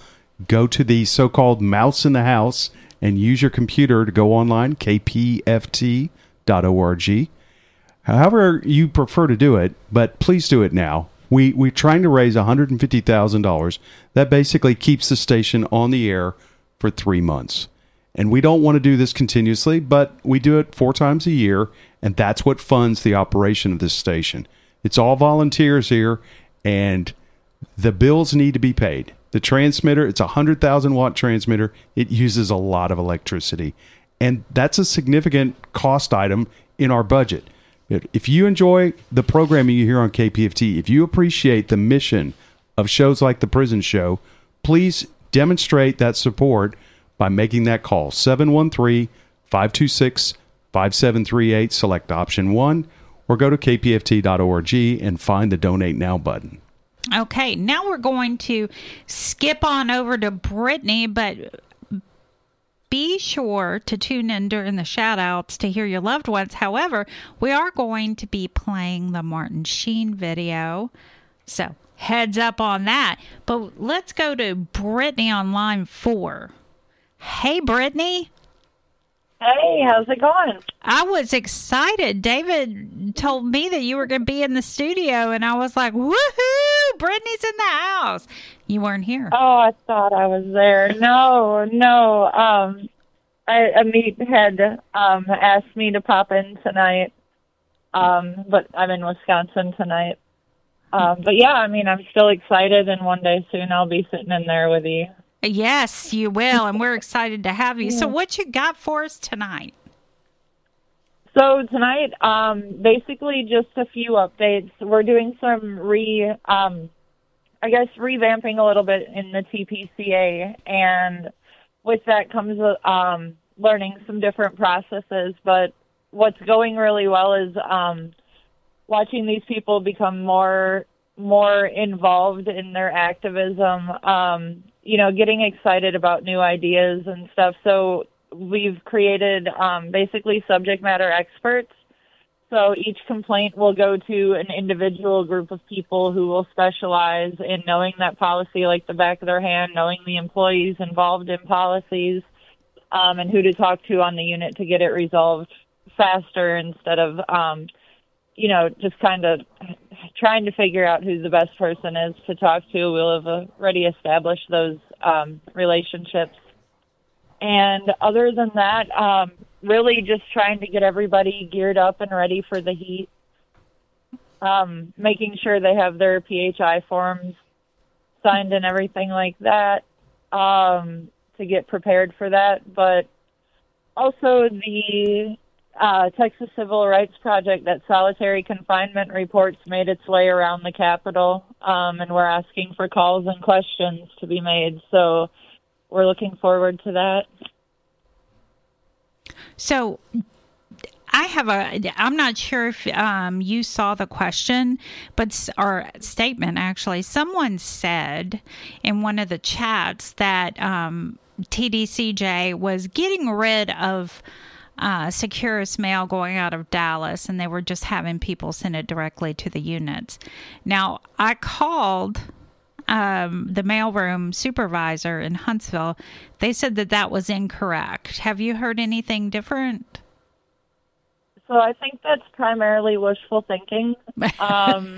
go to the so called mouse in the house, and use your computer to go online, kpft.org. However, you prefer to do it, but please do it now. We, we're trying to raise $150,000. That basically keeps the station on the air for three months. And we don't want to do this continuously, but we do it four times a year, and that's what funds the operation of this station. It's all volunteers here, and the bills need to be paid. The transmitter, it's a 100,000 watt transmitter. It uses a lot of electricity, and that's a significant cost item in our budget. If you enjoy the programming you hear on KPFT, if you appreciate the mission of shows like The Prison Show, please demonstrate that support by making that call 713 526 5738. Select option one or go to kpft.org and find the donate now button. Okay now we're going to skip on over to brittany but be sure to tune in during the shout outs to hear your loved ones. However we are going to be playing the martin sheen video. So heads up on that. But let's go to brittany on line four hey brittany Hey, how's it going? I was excited. David told me that you were going to be in the studio, and I was like, woohoo! Brittany's in the house. You weren't here. Oh, I thought I was there. No, no. Um, I, Amit had um asked me to pop in tonight. Um, but I'm in Wisconsin tonight. Um, but yeah, I mean, I'm still excited, and one day soon I'll be sitting in there with you. Yes, you will, and we're excited to have you. So, what you got for us tonight? So tonight, um, basically just a few updates. We're doing some re, um, I guess revamping a little bit in the TPCA, and with that comes um, learning some different processes. But what's going really well is um, watching these people become more more involved in their activism. Um, you know, getting excited about new ideas and stuff. So we've created um, basically subject matter experts. So each complaint will go to an individual group of people who will specialize in knowing that policy like the back of their hand, knowing the employees involved in policies, um, and who to talk to on the unit to get it resolved faster instead of, um, you know, just kind of trying to figure out who the best person is to talk to. We'll have already established those um, relationships. And other than that, um, really just trying to get everybody geared up and ready for the heat. Um, making sure they have their PHI forms signed and everything like that um, to get prepared for that. But also the uh, Texas Civil Rights Project, that solitary confinement reports made its way around the Capitol, um, and we're asking for calls and questions to be made. So we're looking forward to that. So I have a. I'm not sure if um, you saw the question, but or statement actually. Someone said in one of the chats that um, TDCJ was getting rid of. Uh, Securus mail going out of Dallas, and they were just having people send it directly to the units. Now, I called um, the mailroom supervisor in Huntsville. They said that that was incorrect. Have you heard anything different? So I think that's primarily wishful thinking, um,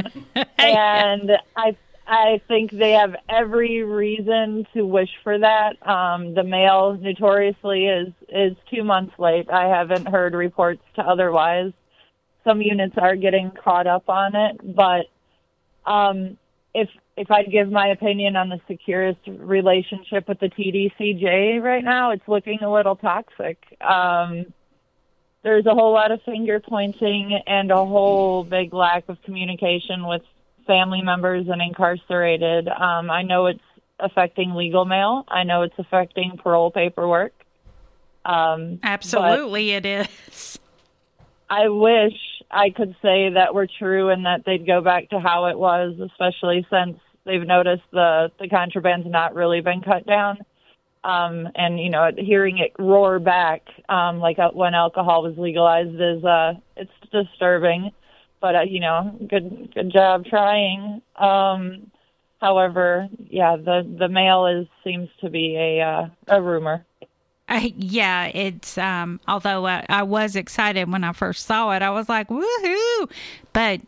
and I I think they have every reason to wish for that. Um, the mail notoriously is is two months late. I haven't heard reports to otherwise. Some units are getting caught up on it, but um, if if I'd give my opinion on the Securus relationship with the TDCJ right now, it's looking a little toxic. Um, there's a whole lot of finger pointing and a whole big lack of communication with family members and incarcerated. Um, I know it's affecting legal mail. I know it's affecting parole paperwork. Um, Absolutely, it is. I wish I could say that we're true and that they'd go back to how it was, especially since they've noticed the the contraband's not really been cut down. Um, and you know, hearing it roar back, um, like when alcohol was legalized, is uh, it's disturbing. But uh, you know, good good job trying. Um, however, yeah, the the mail is seems to be a uh, a rumor. I, yeah, it's um although I, I was excited when I first saw it. I was like, "Woohoo!" But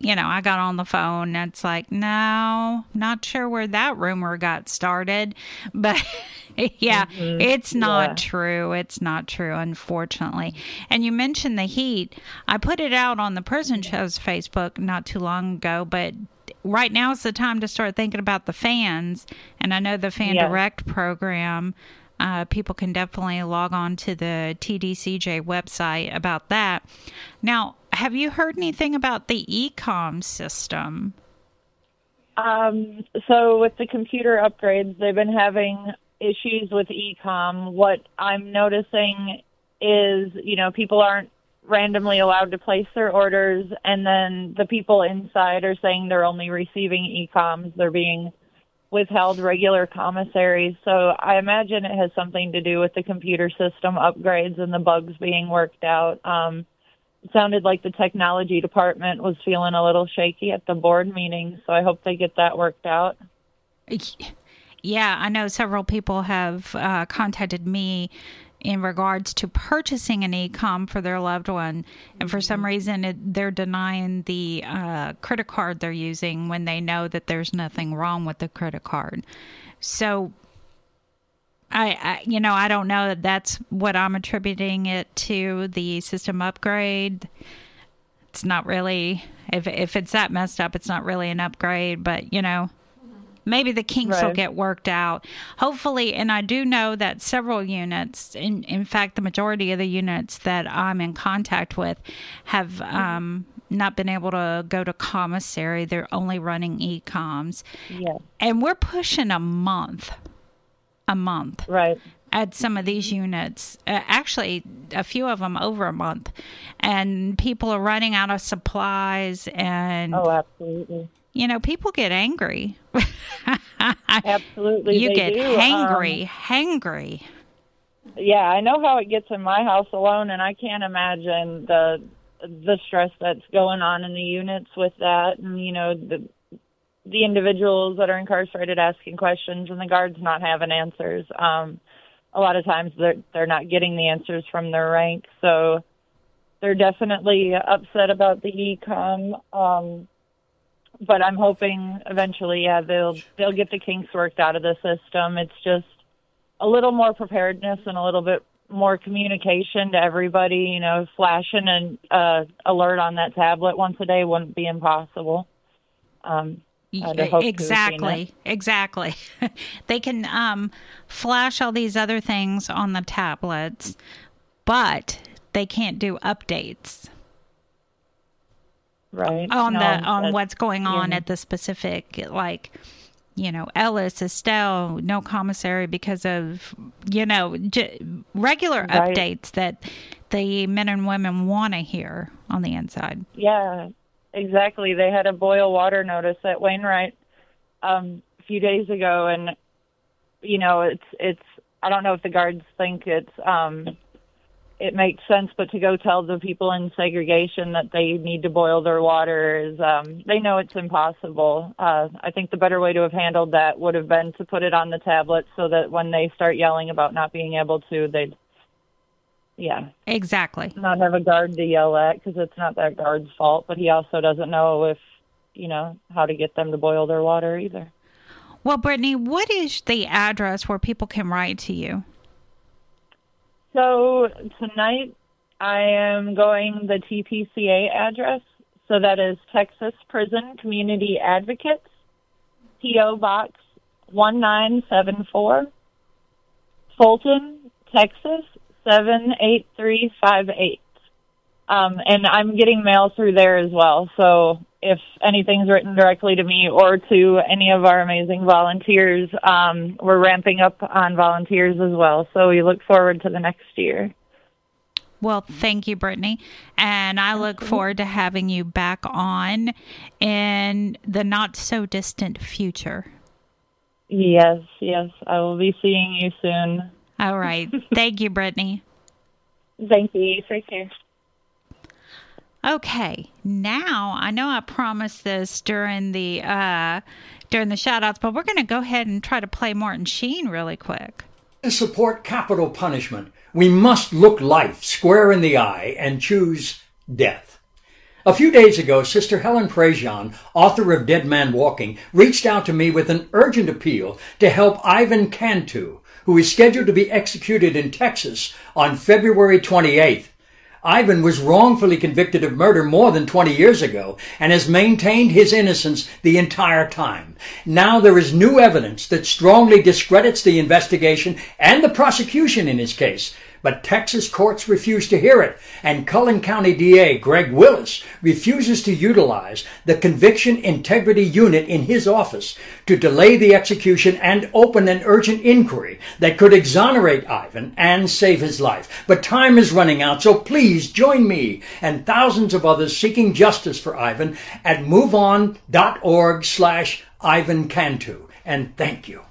you know, I got on the phone and it's like, "No, not sure where that rumor got started." But yeah, Mhm. it's not Yeah. true. It's not true, unfortunately. And you mentioned the heat. I put it out on the Prison Show's Facebook not too long ago, but right now is the time to start thinking about the fans. And I know the Fan. Direct program. Uh, people can definitely log on to the TDCJ website about that. Now, have you heard anything about the ECOM system? Um, so with the computer upgrades, they've been having issues with ecom. What I'm noticing is, you know, people aren't randomly allowed to place their orders, and then the people inside are saying they're only receiving ecoms. They're being withheld regular commissaries. So I imagine it has something to do with the computer system upgrades and the bugs being worked out. Um, it sounded like the technology department was feeling a little shaky at the board meeting, so I hope they get that worked out. Yeah, I know several people have uh, contacted me in regards to purchasing an ecom for their loved one, and for some reason it, they're denying the uh, credit card they're using when they know that there's nothing wrong with the credit card. So, I, I you know I don't know that that's what I'm attributing it to the system upgrade. It's not really if if it's that messed up, it's not really an upgrade, but you know maybe the kinks will get worked out hopefully and i do know that several units in, in fact the majority of the units that i'm in contact with have um, not been able to go to commissary they're only running ecoms Yeah. and we're pushing a month a month Right. at some of these units uh, actually a few of them over a month and people are running out of supplies and Oh, absolutely. You know, people get angry. Absolutely, you get do. hangry, Um, hangry. yeah, I know how it gets in my house alone, and I can't imagine the the stress that's going on in the units with that, and you know the the individuals that are incarcerated asking questions and the guards not having answers. Um, a lot of times they're they're not getting the answers from their rank, so they're definitely upset about the ecom. Um, but I'm hoping eventually, yeah, they'll they'll get the kinks worked out of the system. It's just a little more preparedness and a little bit more communication to everybody. You know, flashing an uh, alert on that tablet once a day wouldn't be impossible. Um, I'd hope to have seen it. exactly exactly they can um, flash all these other things on the tablets but they can't do updates right on No, the on what's going on yeah. at the specific like you know ellis estelle no commissary because of you know j- regular Right. updates that the men and women want to hear on the inside Yeah, exactly. They had a boil water notice at Wainwright um, a few days ago, and you know, it's it's. I don't know if the guards think it's um, it makes sense, but to go tell the people in segregation that they need to boil their water is um, they know it's impossible. Uh, I think the better way to have handled that would have been to put it on the tablet so that when they start yelling about not being able to, they'd yeah exactly not have a guard to yell at because it's not that guard's fault, but he also doesn't know if you know how to get them to boil their water either. well brittany what is the address where people can write to you So tonight I am going the TPCA address. So that is Texas Prison Community Advocates, P.O. Box 1974, Fulton, Texas 78358. Um, and I'm getting mail through there as well. So if anything's written directly to me or to any of our amazing volunteers, um, we're ramping up on volunteers as well. So we look forward to the next year. Well, thank you, Brittany. And I look forward to having you back on in the not so distant future. Yes, yes. I will be seeing you soon. All right. thank you, Brittany. Thank you. Take care. Okay, now I know I promised this during the uh during the shout outs, but we're gonna go ahead and try to play Martin Sheen really quick. To support capital punishment, we must look life square in the eye and choose death. A few days ago, Sister Helen Prejean, author of Dead Man Walking, reached out to me with an urgent appeal to help Ivan Cantu, who is scheduled to be executed in Texas on February 28th. Ivan was wrongfully convicted of murder more than 20 years ago and has maintained his innocence the entire time. Now there is new evidence that strongly discredits the investigation and the prosecution in his case. But Texas courts refuse to hear it, and Collin County DA Greg Willis refuses to utilize the Conviction Integrity Unit in his office to delay the execution and open an urgent inquiry that could exonerate Ivan and save his life. But time is running out, so please join me and thousands of others seeking justice for Ivan at moveon.org slash Ivan Cantu. And thank you.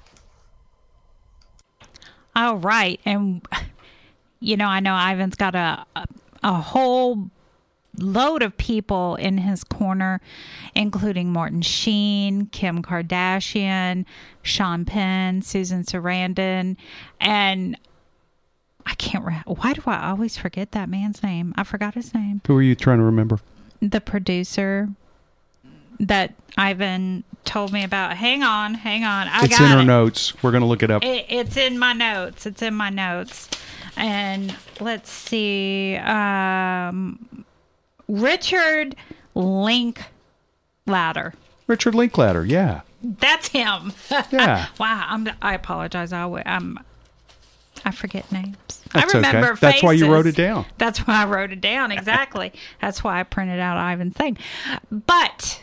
All right, and you know I know Ivan's got a a, a whole load of people in his corner, including Martin Sheen, Kim Kardashian, Sean Penn, Susan Sarandon, and I can't. Re- Why do I always forget that man's name? I forgot his name. Who are you trying to remember? The producer that Ivan told me about. Hang on, hang on. I it's got in our it. notes. We're going to look it up. It, it's in my notes. It's in my notes. And let's see. Um, Richard Linklater. Richard Linklater, yeah. That's him. Yeah. wow. I'm, I apologize. I, I'm, I forget names. That's I remember okay. That's why you wrote it down. That's why I wrote it down. Exactly. That's why I printed out Ivan's thing. But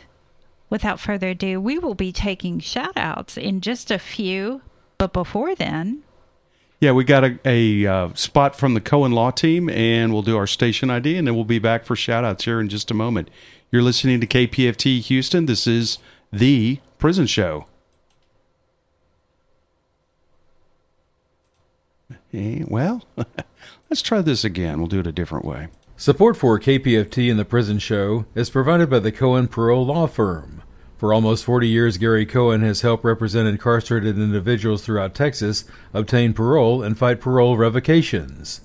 without further ado, we will be taking shout outs in just a few. But before then, Yeah, we got a, a uh, spot from the Cohen Law Team, and we'll do our station ID, and then we'll be back for shout outs here in just a moment. You're listening to KPFT Houston. This is the prison show. Eh, well, let's try this again. We'll do it a different way. Support for KPFT and the Prison Show is provided by the Cohen Parole Law Firm. For almost 40 years, Gary Cohen has helped represent incarcerated individuals throughout Texas obtain parole and fight parole revocations.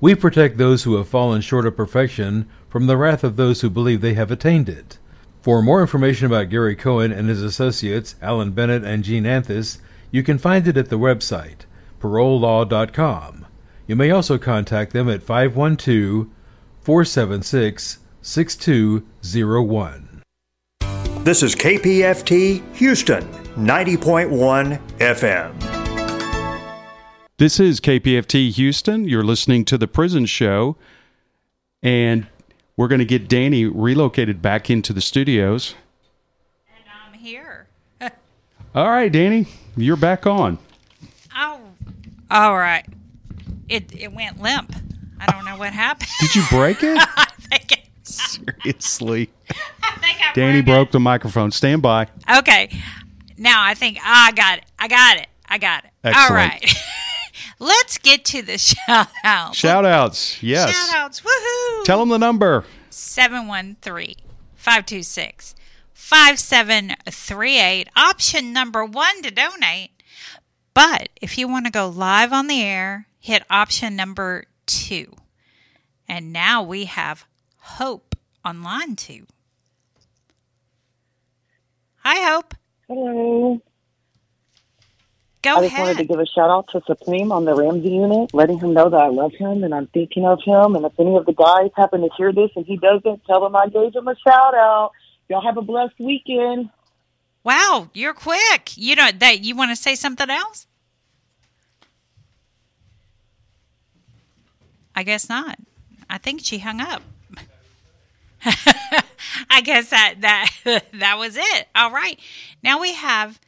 We protect those who have fallen short of perfection from the wrath of those who believe they have attained it. For more information about Gary Cohen and his associates, Alan Bennett and Gene Anthis, you can find it at the website, parolelaw.com. You may also contact them at 512 476 6201. This is KPFT Houston, 90.1 FM. This is KPFT Houston. You're listening to the Prison Show, and we're going to get Danny relocated back into the studios. And I'm here. All right, Danny, you're back on. Oh, all right. It it went limp. I don't know what happened. Did you break it? I think it, Seriously. Danny broke the microphone. Stand by. Okay. Now I think ah, I got it. I got it. I got it. All Excellent. right. Let's get to the shout out. Shout outs. Yes. Shout outs. Woohoo. Tell them the number. 713 526 5738. Option number one to donate. But if you want to go live on the air, hit option number two. And now we have Hope on line two. Hi, Hope. Hello. Go ahead. I just ahead. wanted to give a shout out to Supreme on the Ramsey unit, letting him know that I love him and I'm thinking of him. And if any of the guys happen to hear this and he doesn't, tell him I gave him a shout out. Y'all have a blessed weekend. Wow, you're quick. You know that you want to say something else? I guess not. I think she hung up. I guess that that that was it. All right. Now we have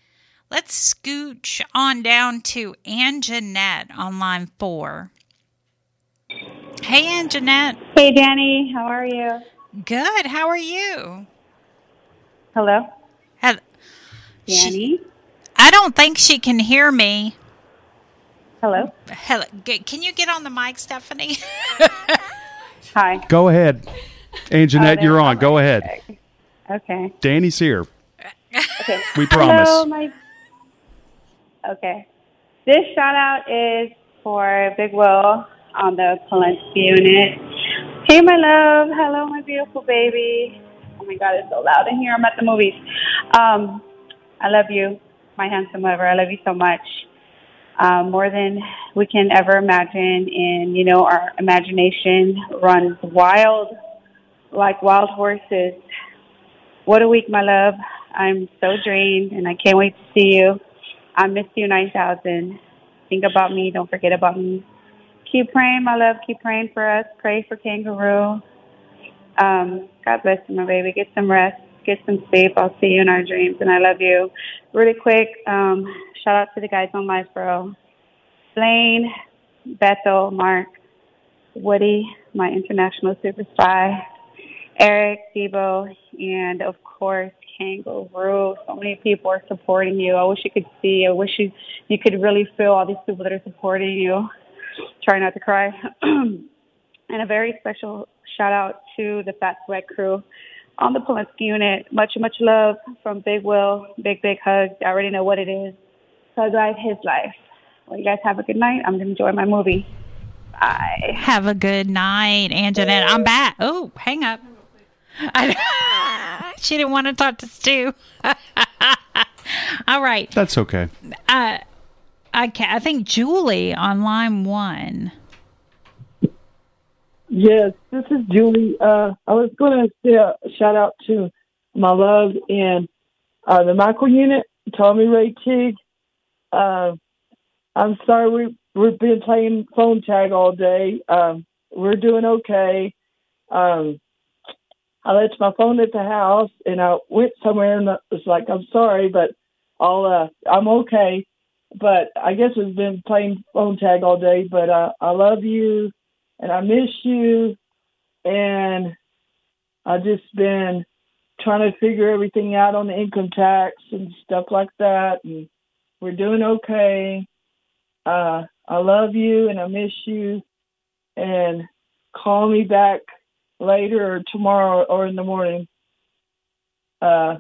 let's scooch on down to Ann Jeanette on line four. Hey Ann Jeanette. Hey, Danny. How are you? Good. How are you? Hello? Hel- Danny? I don't think she can hear me. Hello? Hello. Can you get on the mic, Stephanie? Hi. Go ahead. And Jeanette, Oh, you're on. Go ahead. Okay. Danny's here. Okay. We promise. Hello, my. Okay. This shout out is for Big Will on the Polunsky unit. Hey, my love. Hello, my beautiful baby. Oh my God, it's so loud in here. I'm at the movies. Um, I love you, my handsome lover. I love you so much. Um, more than we can ever imagine. And, you know, our imagination runs wild like wild horses. What a week, my love. I'm so drained and I can't wait to see you. I miss you 9000. Think about me. Don't forget about me. Keep praying, my love. Keep praying for us. Pray for Kangaroo. Um, God bless you, my baby. Get some rest. Get some sleep. I'll see you in our dreams and I love you. Really quick, um, shout out to the guys on Live Bro. Blaine, Bethel, Mark, Woody, my international super spy, Eric, Debo, and of course Kangaroo. So many people are supporting you. I wish you could see. I wish you you could really feel all these people that are supporting you. Try not to cry. and a very special shout out to the Fat Sweat crew on the Polunsky unit. Much much love from Big Will. Big big hugs. I already know what it is. Hug life, his life. Well, you guys have a good night. I'm gonna enjoy my movie. Bye. Have a good night, Anjanette. I'm back. Oh, hang up. I, she didn't want to talk to Stu. All right. That's okay. Uh, I can, I think Julie on line one. Yes, this is Julie. Uh, I was going to say a shout out to my love in uh, the micro unit, Tommy Ray Teague. Uh, I'm sorry we we've been playing phone tag all day. Um, we're doing okay. Um, I left my phone at the house and I went somewhere and I was like I'm sorry, but I'll uh, I'm okay. But I guess we've been playing phone tag all day. But uh, I love you and I miss you, and I've just been trying to figure everything out on the income tax and stuff like that. And we're doing okay. Uh, I love you and I miss you. And call me back later or tomorrow or in the morning. Uh,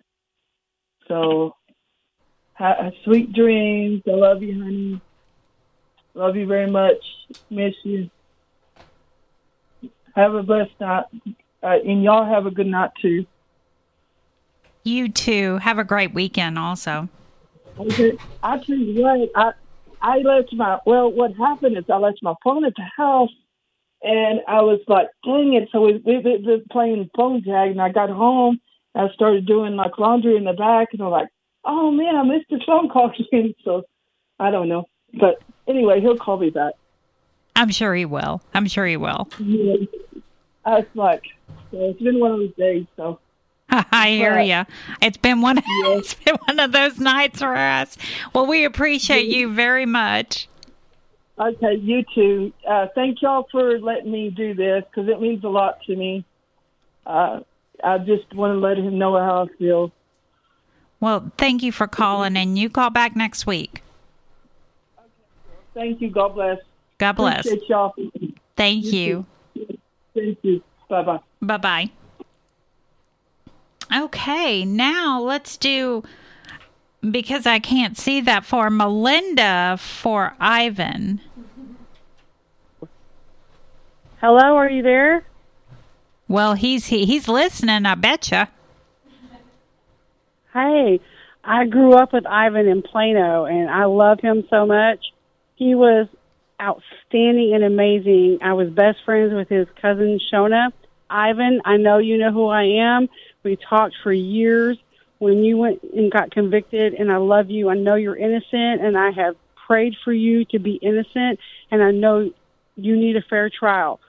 so, ha- sweet dreams. I love you, honey. Love you very much. Miss you. Have a blessed night. Uh, and y'all have a good night too. You too. Have a great weekend also. Okay. I tell you what, I I left my well. What happened is I left my phone at the house, and I was like, "Dang it!" So we we we we playing phone tag, and I got home. And I started doing like laundry in the back, and I'm like, "Oh man, I missed the phone call. So I don't know, but anyway, he'll call me back. I'm sure he will. I'm sure he will. Yeah. I was like, so it's been one of those days. So I hear ya. It's been one. It's been one of those nights for us. Well, we appreciate you very much. Okay, you too. Uh, thank y'all for letting me do this because it means a lot to me. Uh, I just want to let him know how I feel. Well, thank you for calling, and you call back next week. Thank you. God bless. God bless. Appreciate y'all. Thank you. Thank you. Bye bye. Bye bye. Okay, now let's do because I can't see that for Melinda for Ivan. Hello, are you there? Well, he's he, he's listening. I betcha. Hey, I grew up with Ivan in Plano, and I love him so much. He was outstanding and amazing. I was best friends with his cousin Shona. Ivan, I know you know who I am. We talked for years when you went and got convicted, and I love you. I know you're innocent, and I have prayed for you to be innocent, and I know you need a fair trial.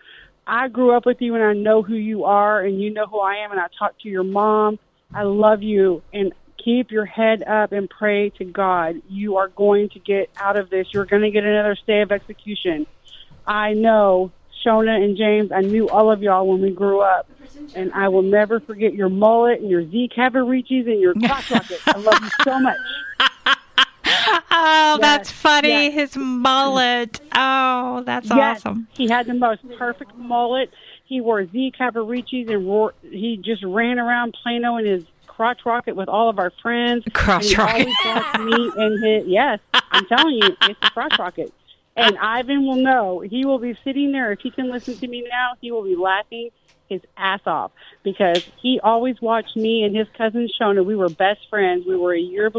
I grew up with you, and I know who you are, and you know who I am, and I talked to your mom. I love you, and keep your head up and pray to God. You are going to get out of this. You're going to get another stay of execution. I know Shona and James. I knew all of y'all when we grew up, and I will never forget your mullet and your Z Cavariccis and your crotch rockets. I love you so much. Oh, that's funny. yes. His mullet. Oh, that's Yes, awesome. He had the most perfect mullet. He wore Z Cavariccis and roar, he just ran around Plano in his crotch rocket with all of our friends. Crotch rocket. me and his. Yes, I'm telling you, it's the crotch rocket. And Ivan will know. He will be sitting there. If he can listen to me now, he will be laughing his ass off because he always watched me and his cousin Shona. We were best friends. We were a year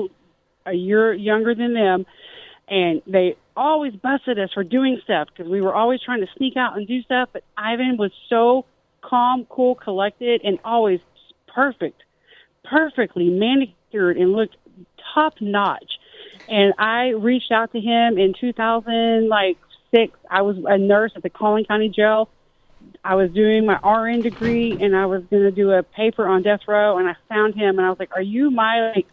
a year younger than them, and they always busted us for doing stuff because we were always trying to sneak out and do stuff. But Ivan was so calm, cool, collected, and always perfect, perfectly manicured and looked top notch. And I reached out to him in 2000, like six. I was a nurse at the Collin County Jail. I was doing my RN degree, and I was going to do a paper on death row. And I found him, and I was like, "Are you my like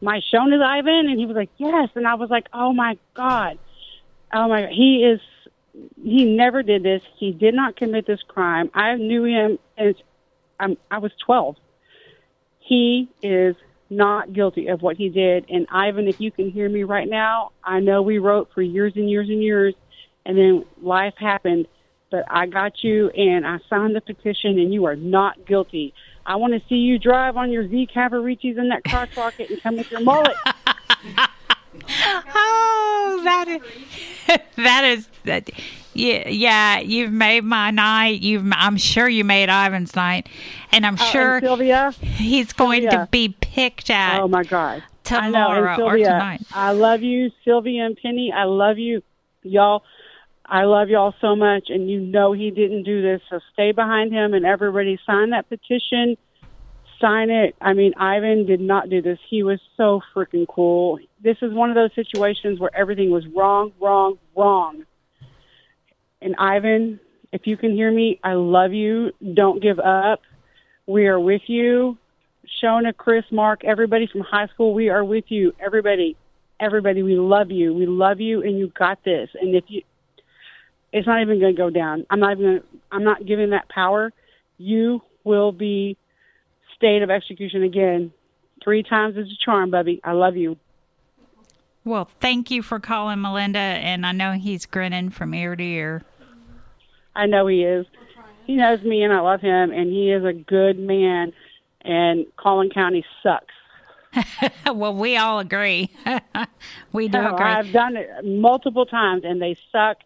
my Shona's Ivan?" And he was like, "Yes." And I was like, "Oh my god, oh my, he is." He never did this. He did not commit this crime. I knew him as I'm, I was 12. He is not guilty of what he did. And Ivan, if you can hear me right now, I know we wrote for years and years and years, and then life happened. But I got you, and I signed the petition, and you are not guilty. I want to see you drive on your Z Cavariccis in that crotch rocket and come with your mullet. Oh, that is that is that. Yeah, yeah. You've made my night. You've. I'm sure you made Ivan's night, and I'm Oh, and sure Sylvia, he's going Sylvia. to be picked at. Oh my God! Tomorrow I know, and or tonight. I love you, Sylvia and Penny. I love you, y'all. I love y'all so much, and you know he didn't do this. So stay behind him, and everybody sign that petition. Sign it. I mean, Ivan did not do this. He was so freaking cool. This is one of those situations where everything was wrong, wrong, wrong. And Ivan, if you can hear me, I love you. Don't give up. We are with you. Shona, Chris, Mark, everybody from high school, we are with you. Everybody, everybody, we love you. We love you, and you got this. And if you, it's not even going to go down. I'm not even. Gonna, I'm not giving that power. You will be state of execution again. Three times is a charm, Bubby. I love you. Well, thank you for calling, Melinda, and I know he's grinning from ear to ear. I know he is. He knows me and I love him, and he is a good man. And Collin County sucks. well, we all agree. we do No, agree. I've done it multiple times, and they suck.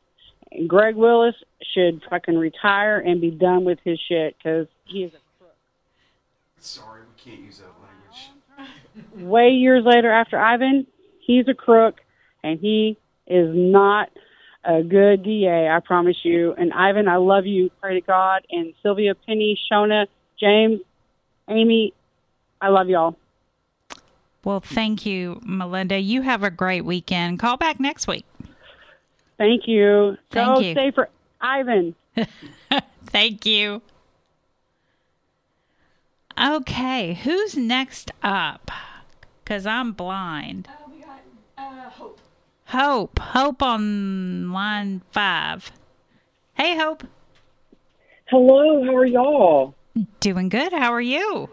And Greg Willis should fucking retire and be done with his shit because he is a crook. Sorry, we can't use that language. way years later after Ivan, he's a crook and he is not a good DA, I promise you. And Ivan, I love you. Pray to God. And Sylvia, Penny, Shona, James, Amy, I love y'all. Well, thank you, Melinda. You have a great weekend. Call back next week. Thank you. Thank Go you. stay for Ivan. Thank you. Okay, who's next up? Because I'm blind. Uh, we got uh, Hope. Hope. Hope on line five. Hey, Hope. Hello, how are y'all? Doing good. How are you?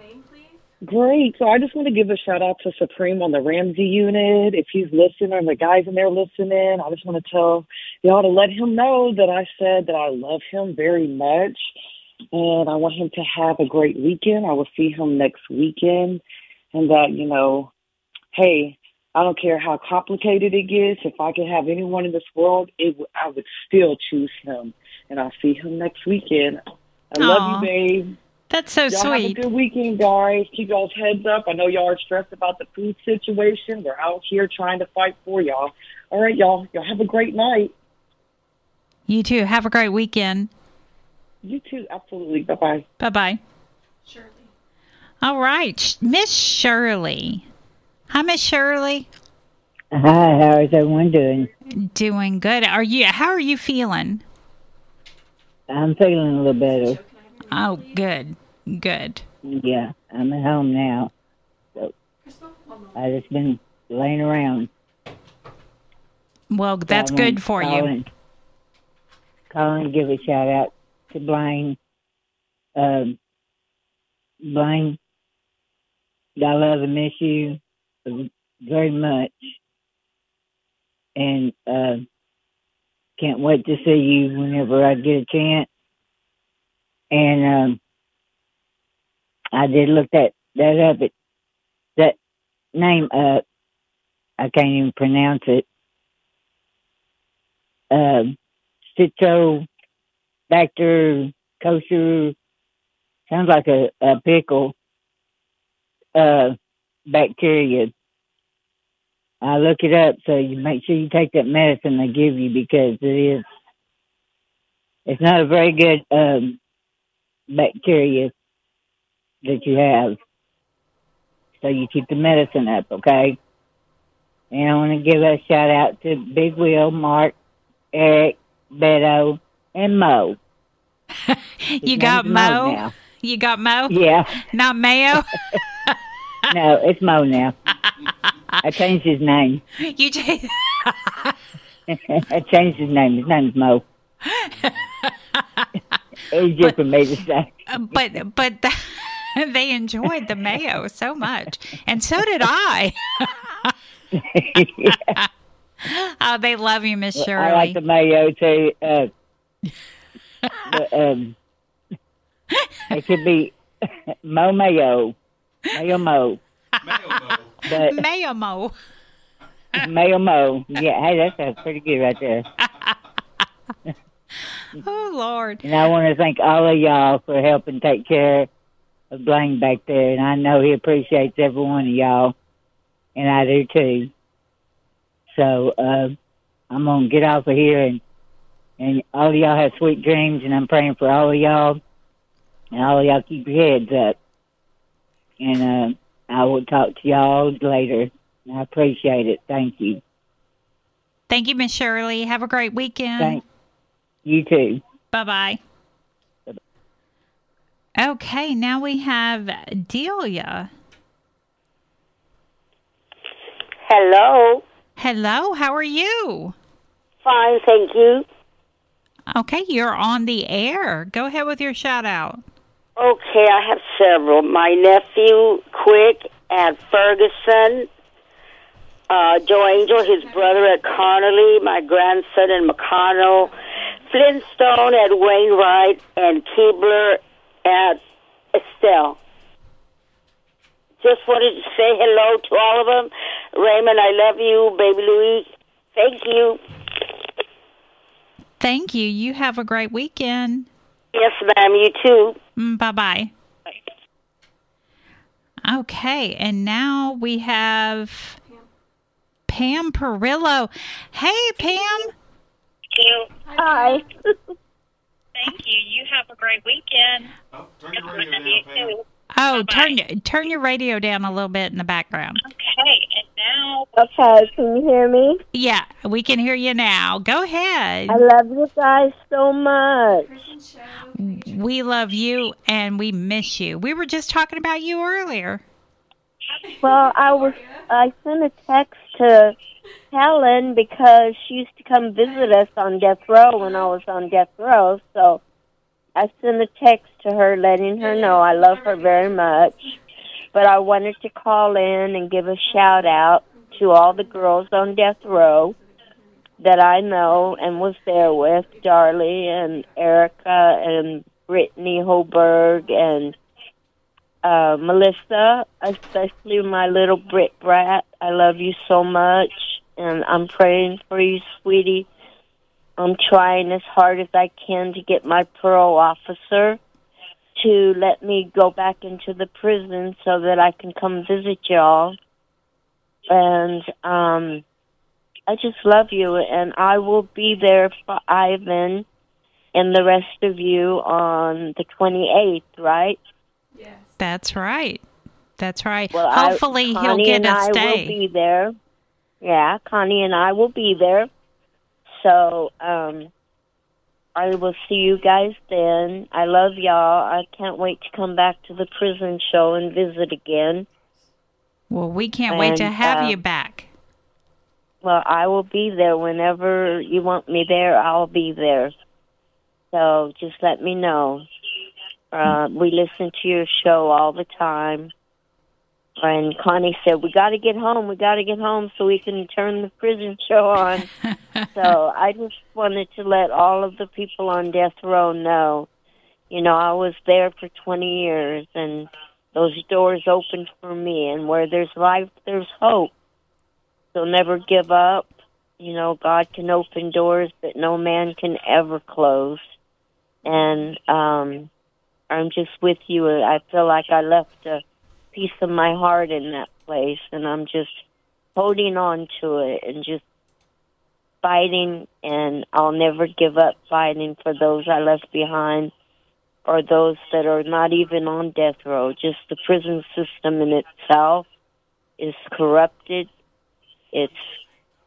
Great. So I just want to give a shout out to Supreme on the Ramsey unit. If he's listening or the guys in there listening, I just want to tell y'all to let him know that I said that I love him very much and I want him to have a great weekend. I will see him next weekend and that, you know, hey, I don't care how complicated it gets. If I could have anyone in this world, it w- I would still choose him. And I'll see him next weekend. I love you, babe. That's so y'all Have a good weekend, guys. Keep y'all's heads up. I know y'all are stressed about the food situation. We're out here trying to fight for y'all. All right, y'all. Y'all have a great night. You too. Have a great weekend. You too. Absolutely. Bye bye. Bye bye. Shirley. All right, Miss Shirley. Hi, Miss Shirley. Hi, how is everyone doing? Doing good. Are you? How are you feeling? I'm feeling a little better. Oh, good, good. Yeah, I'm at home now. So I just been laying around. Well, that's good for to you. call and- give a shout out to Blaine. Um, Blaine, I love and miss you very much, and uh, can't wait to see you whenever I get a chance. And um, I did look that that up. It that name up. I can't even pronounce it. Um, Citro Bacter kosher sounds like a, a pickle uh bacteria. I look it up so you make sure you take that medicine they give you because it is it's not a very good um bacteria that you have. So you keep the medicine up, okay? And I want to give a shout out to Big Will, Mark, Eric, Beto, and Mo. You got Mo Mo. You got Mo. Yeah. Not Mayo. No, it's Mo now. I changed his name. you just. I changed his name. His name's Mo. Easier for me to say. but but they enjoyed the mayo so much, and so did I. oh, they love you, Miss Shirley. I like the mayo too. Uh, but, um, it could be Mo Mayo, Mayo Mo. Mayo mo. Mayo Mo. Yeah, hey, that sounds pretty good right there. Oh Lord. And I want to thank all of y'all for helping take care of Blaine back there. And I know he appreciates every one of y'all, and I do too. So uh, I'm gonna get off of here, and and all of y'all have sweet dreams, and I'm praying for all of y'all, and all of y'all keep your heads up. And uh, I will talk to y'all later. I appreciate it. Thank you. Thank you, Miss Shirley. Have a great weekend. Thank you too. Bye bye. Okay, now we have Delia. Hello. Hello, how are you? Fine, thank you. Okay, you're on the air. Go ahead with your shout out. Okay, I have several. My nephew, Quick, at Ferguson. Uh, Joe Angel, his brother at Connally. My grandson in McConnell. Flintstone at Wainwright. And Keebler at Estelle. Just wanted to say hello to all of them. Raymond, I love you. Baby Louise, thank you. Thank you. You have a great weekend. Yes, ma'am, you too. Mm, bye bye. Okay, and now we have Pam Perillo. Hey, Pam. You Hi. Thank you. You have a great weekend. Oh, turn Oh, turn turn your radio down a little bit in the background. Okay, and now Okay, can you hear me? Yeah, we can hear you now. Go ahead. I love you guys so much. We love you and we miss you. We were just talking about you earlier. Well, I was I sent a text to Helen because she used to come visit us on death row when I was on death row. So I sent a text to her letting her know I love her very much. But I wanted to call in and give a shout out to all the girls on death row that I know and was there with Darlie and Erica and Brittany Holberg and uh, Melissa, especially my little Brit Brat. I love you so much, and I'm praying for you, sweetie. I'm trying as hard as I can to get my parole officer to let me go back into the prison so that I can come visit y'all. And um, I just love you, and I will be there for Ivan and the rest of you on the 28th, right? That's right. That's right. Well, I- Hopefully he'll Connie get and a I will stay. be there. Yeah, Connie and I will be there. So, um, I will see you guys then. I love y'all. I can't wait to come back to the prison show and visit again. Well, we can't wait to have uh, you back. Well, I will be there whenever you want me there. I'll be there. So just let me know. Uh, we listen to your show all the time. And Connie said, "We got to get home. We got to get home so we can turn the prison show on." so I just wanted to let all of the people on death row know. You know, I was there for 20 years, and those doors opened for me. And where there's life, there's hope. So never give up. You know, God can open doors that no man can ever close. And um I'm just with you. I feel like I left a piece of my heart in that place and I'm just holding on to it and just fighting and I'll never give up fighting for those I left behind or those that are not even on death row. Just the prison system in itself is corrupted it's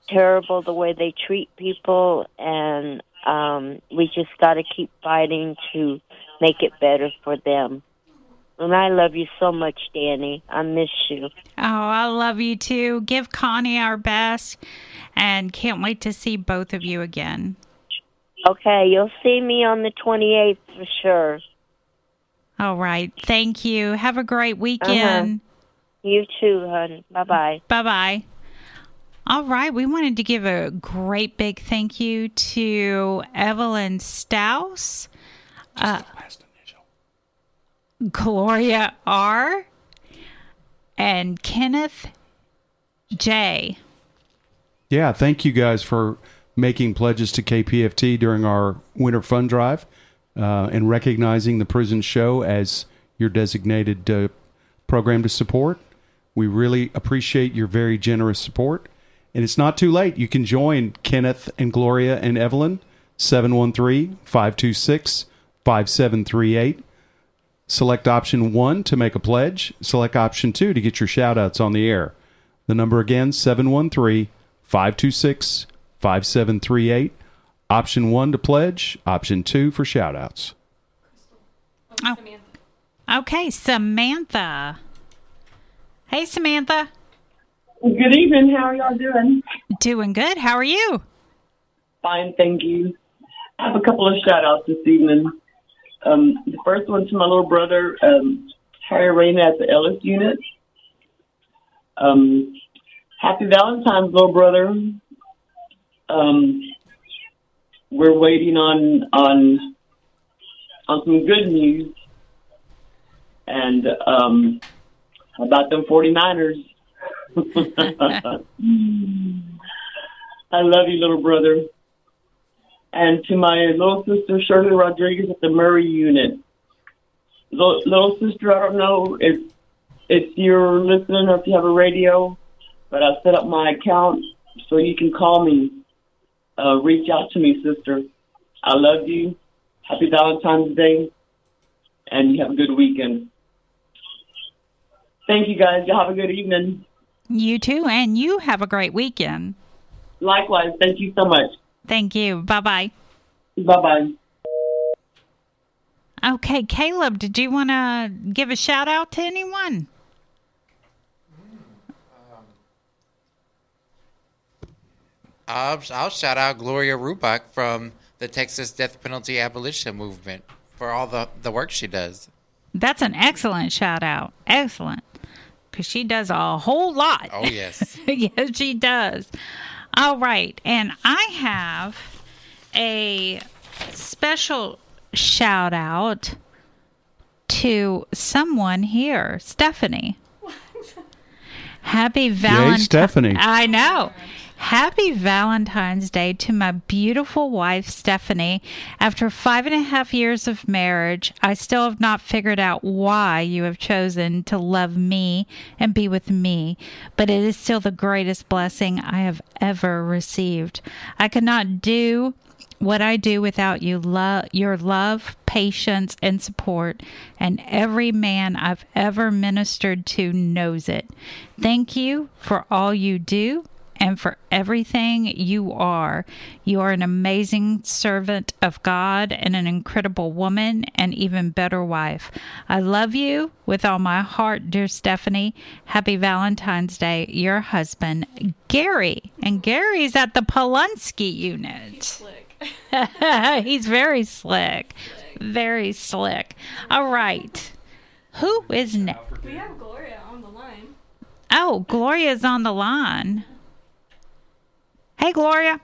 terrible the way they treat people and um we just got to keep fighting to make it better for them and i love you so much danny i miss you Oh, I love you too. Give Connie our best and can't wait to see both of you again. okay you'll see me on the 28th for sure All right. Thank you. Have a great weekend. you too hon bye bye Bye bye. All right. We wanted to give a great big thank you to Evelyn Staus, uh, Gloria R., and Kenneth J. Yeah, thank you guys for making pledges to KPFT during our winter fund drive uh, and recognizing the prison show as your designated uh, program to support. We really appreciate your very generous support. And it's not too late. You can join Kenneth and Gloria and Evelyn, 713 526 5738. Select option one to make a pledge. Select option two to get your shout outs on the air. The number again, 713 526 5738. Option one to pledge, option two for shout outs. Oh. Okay, Samantha. Hey, Samantha. Good evening. How are y'all doing? Doing good. How are you? Fine, thank you. I have a couple of shout outs this evening. Um, the first one to my little brother, um, Harry Raymond at the Ellis unit. Um, happy Valentine's, little brother. Um, we're waiting on on on some good news. And um, about them 49ers. I love you, little brother. And to my little sister, Shirley Rodriguez at the Murray unit. Little, little sister, I don't know if, if you're listening or if you have a radio, but I set up my account so you can call me. Uh, reach out to me, sister. I love you. Happy Valentine's Day. And you have a good weekend. Thank you, guys. You have a good evening. You too, and you have a great weekend. Likewise. Thank you so much. Thank you. Bye bye. Bye bye. Okay, Caleb, did you want to give a shout out to anyone? Um, I'll, I'll shout out Gloria Rubach from the Texas Death Penalty Abolition Movement for all the, the work she does. That's an excellent shout out. Excellent. Because she does a whole lot. Oh, yes. yes, she does. All right. And I have a special shout out to someone here, Stephanie. Happy Valentine's Stephanie. I know. Happy Valentine's Day to my beautiful wife, Stephanie. After five and a half years of marriage, I still have not figured out why you have chosen to love me and be with me, but it is still the greatest blessing I have ever received. I could not do what I do without you love your love, patience, and support, and every man I've ever ministered to knows it. Thank you for all you do and for everything you are. You are an amazing servant of God and an incredible woman and even better wife. I love you with all my heart, dear Stephanie. Happy Valentine's Day. Your husband, Gary. And Gary's at the Polunsky unit. He's very slick. Very slick. All right. Who is next? We have Gloria on the line. Oh, Gloria's on the line. Hey, Gloria.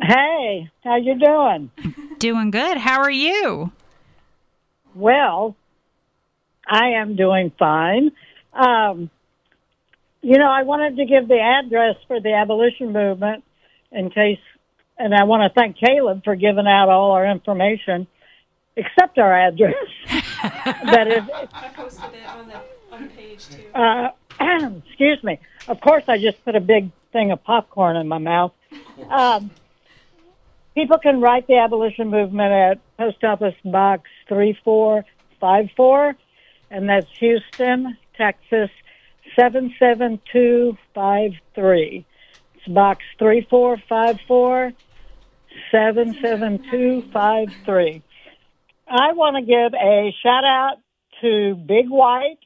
Hey, how you doing? Doing good. How are you? Well, I am doing fine. Um, you know, I wanted to give the address for the abolition movement in case, and I want to thank Caleb for giving out all our information, except our address. that is, I posted it on the on page too. uh, excuse me. Of course, I just put a big thing of popcorn in my mouth. Um, people can write the abolition movement at Post Office Box 3454, and that's Houston, Texas 77253. It's Box 3454 77253. I want to give a shout out to Big White.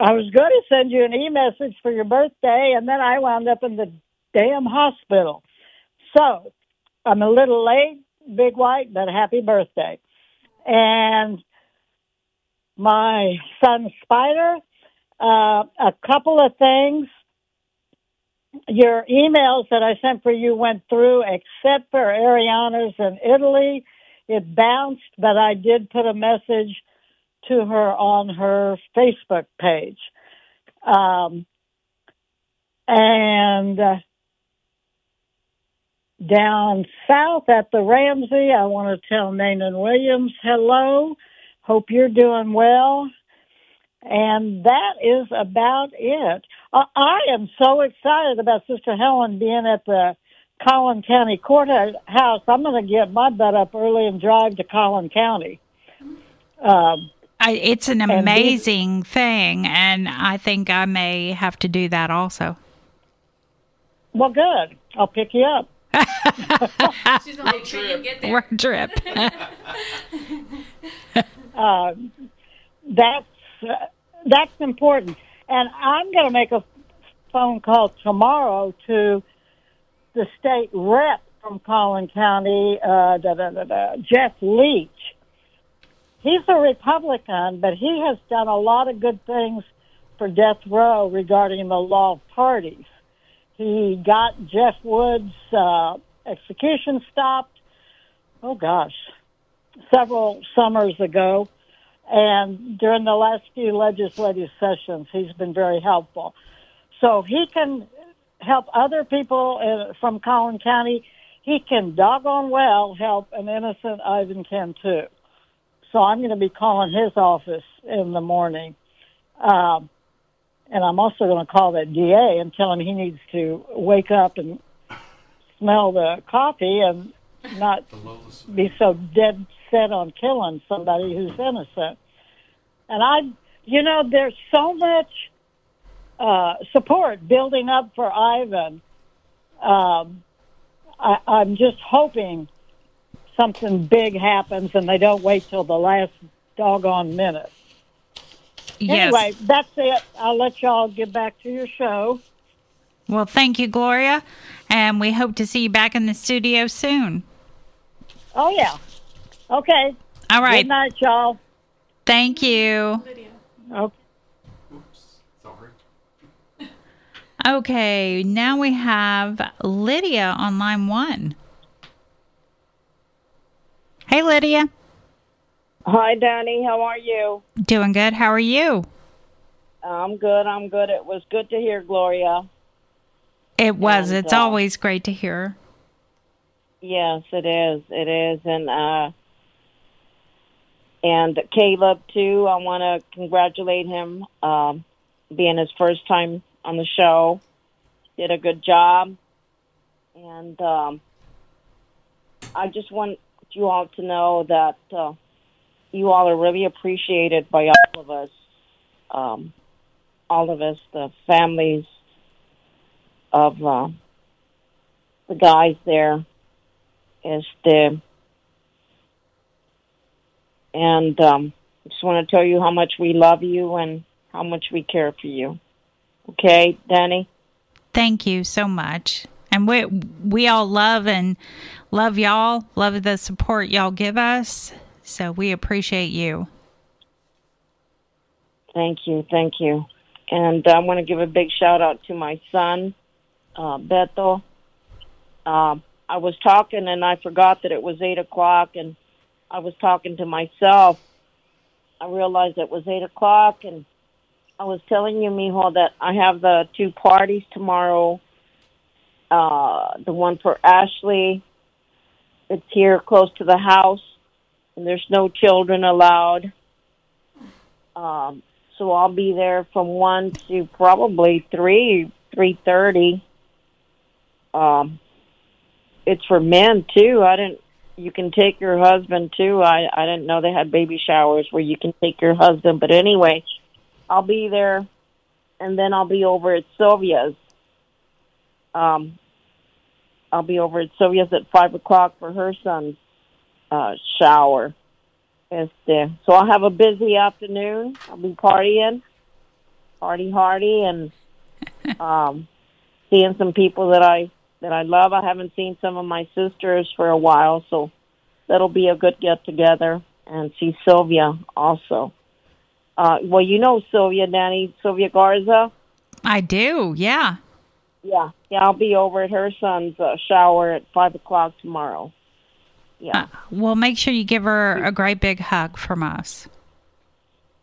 I was going to send you an e-message for your birthday, and then I wound up in the damn hospital. So I'm a little late, Big White, but happy birthday. And my son Spider, uh, a couple of things. Your emails that I sent for you went through, except for Ariana's in Italy. It bounced, but I did put a message to her on her Facebook page. Um, and uh, down south at the Ramsey, I want to tell Nanon Williams hello. Hope you're doing well. And that is about it. I, am so excited about Sister Helen being at the Collin County Courthouse. I'm going to get my butt up early and drive to Collin County. Um, I, it's an And these- amazing thing, and I think I may have to do that also. well, good. I'll pick you up. She's gonna make sure you get there. Road trip. uh, that's uh, that's important. And I'm going to make a phone call tomorrow to the state rep from Collin County, uh, da, da, da, da, Jeff Leach, he's a Republican, but he has done a lot of good things for death row regarding the law of parties. He got Jeff Wood's uh, execution stopped. Oh gosh, several summers ago, and during the last few legislative sessions, he's been very helpful. So he can help other people uh, from Collin County. He can doggone well help an innocent Ivan Cantu. So I'm going to be calling his office in the morning. Um, and I'm also going to call that DA and tell him he needs to wake up and smell the coffee and not be so dead set on killing somebody who's innocent. And I, you know, there's so much uh, support building up for Ivan. Um, I, I'm just hoping something big happens and they don't wait till the last doggone minute. Yes. Anyway, that's it. I'll let y'all get back to your show. Well, thank you, Gloria, and we hope to see you back in the studio soon. Oh, yeah. Okay. All right. Good night, y'all. Thank you. Okay. Okay, now we have Lydia on line one. Hey, Lydia. Hi, Danny. How are you? Doing good. How are you? I'm good. I'm good. It was good to hear Gloria. It was. And, it's uh, always great to hear. Yes, it is. It is. And uh and Caleb too. I want to congratulate him um being his first time on the show. Did a good job. And um I just want you all to know that uh you all are really appreciated by all of us. Um all of us, the families of uh, the guys there este and um just want to tell you how much we love you and how much we care for you. Okay, Danny? Thank you so much. And we we all love and love y'all, love the support y'all give us. So we appreciate you. Thank you, thank you. And I want to give a big shout out to my son, uh, Beto. Um, I was talking and I forgot that it was eight o'clock, and I was talking to myself. I realized it was eight o'clock, and I was telling you, Mijo, that I have the two parties tomorrow. Uh, the one for Ashley, it's here close to the house, and there's no children allowed. Um, so I'll be there from one to probably three, three thirty. Um, it's for men too. I didn't. You can take your husband too. I I didn't know they had baby showers where you can take your husband. But anyway, I'll be there, and then I'll be over at Sylvia's. Um, I'll be over at Sylvia's at five o'clock for her son's uh, shower. Este, so I'll have a busy afternoon. I'll be partying, party hardy, and um, seeing some people that I that I love. I haven't seen some of my sisters for a while, so that'll be a good get together. And see Sylvia also. Uh, well, you know Sylvia, Danny, Sylvia Garza. I do, yeah. Yeah, yeah. I'll be over at her son's uh, shower at five o'clock tomorrow. Yeah. Well, make sure you give her a great big hug from us.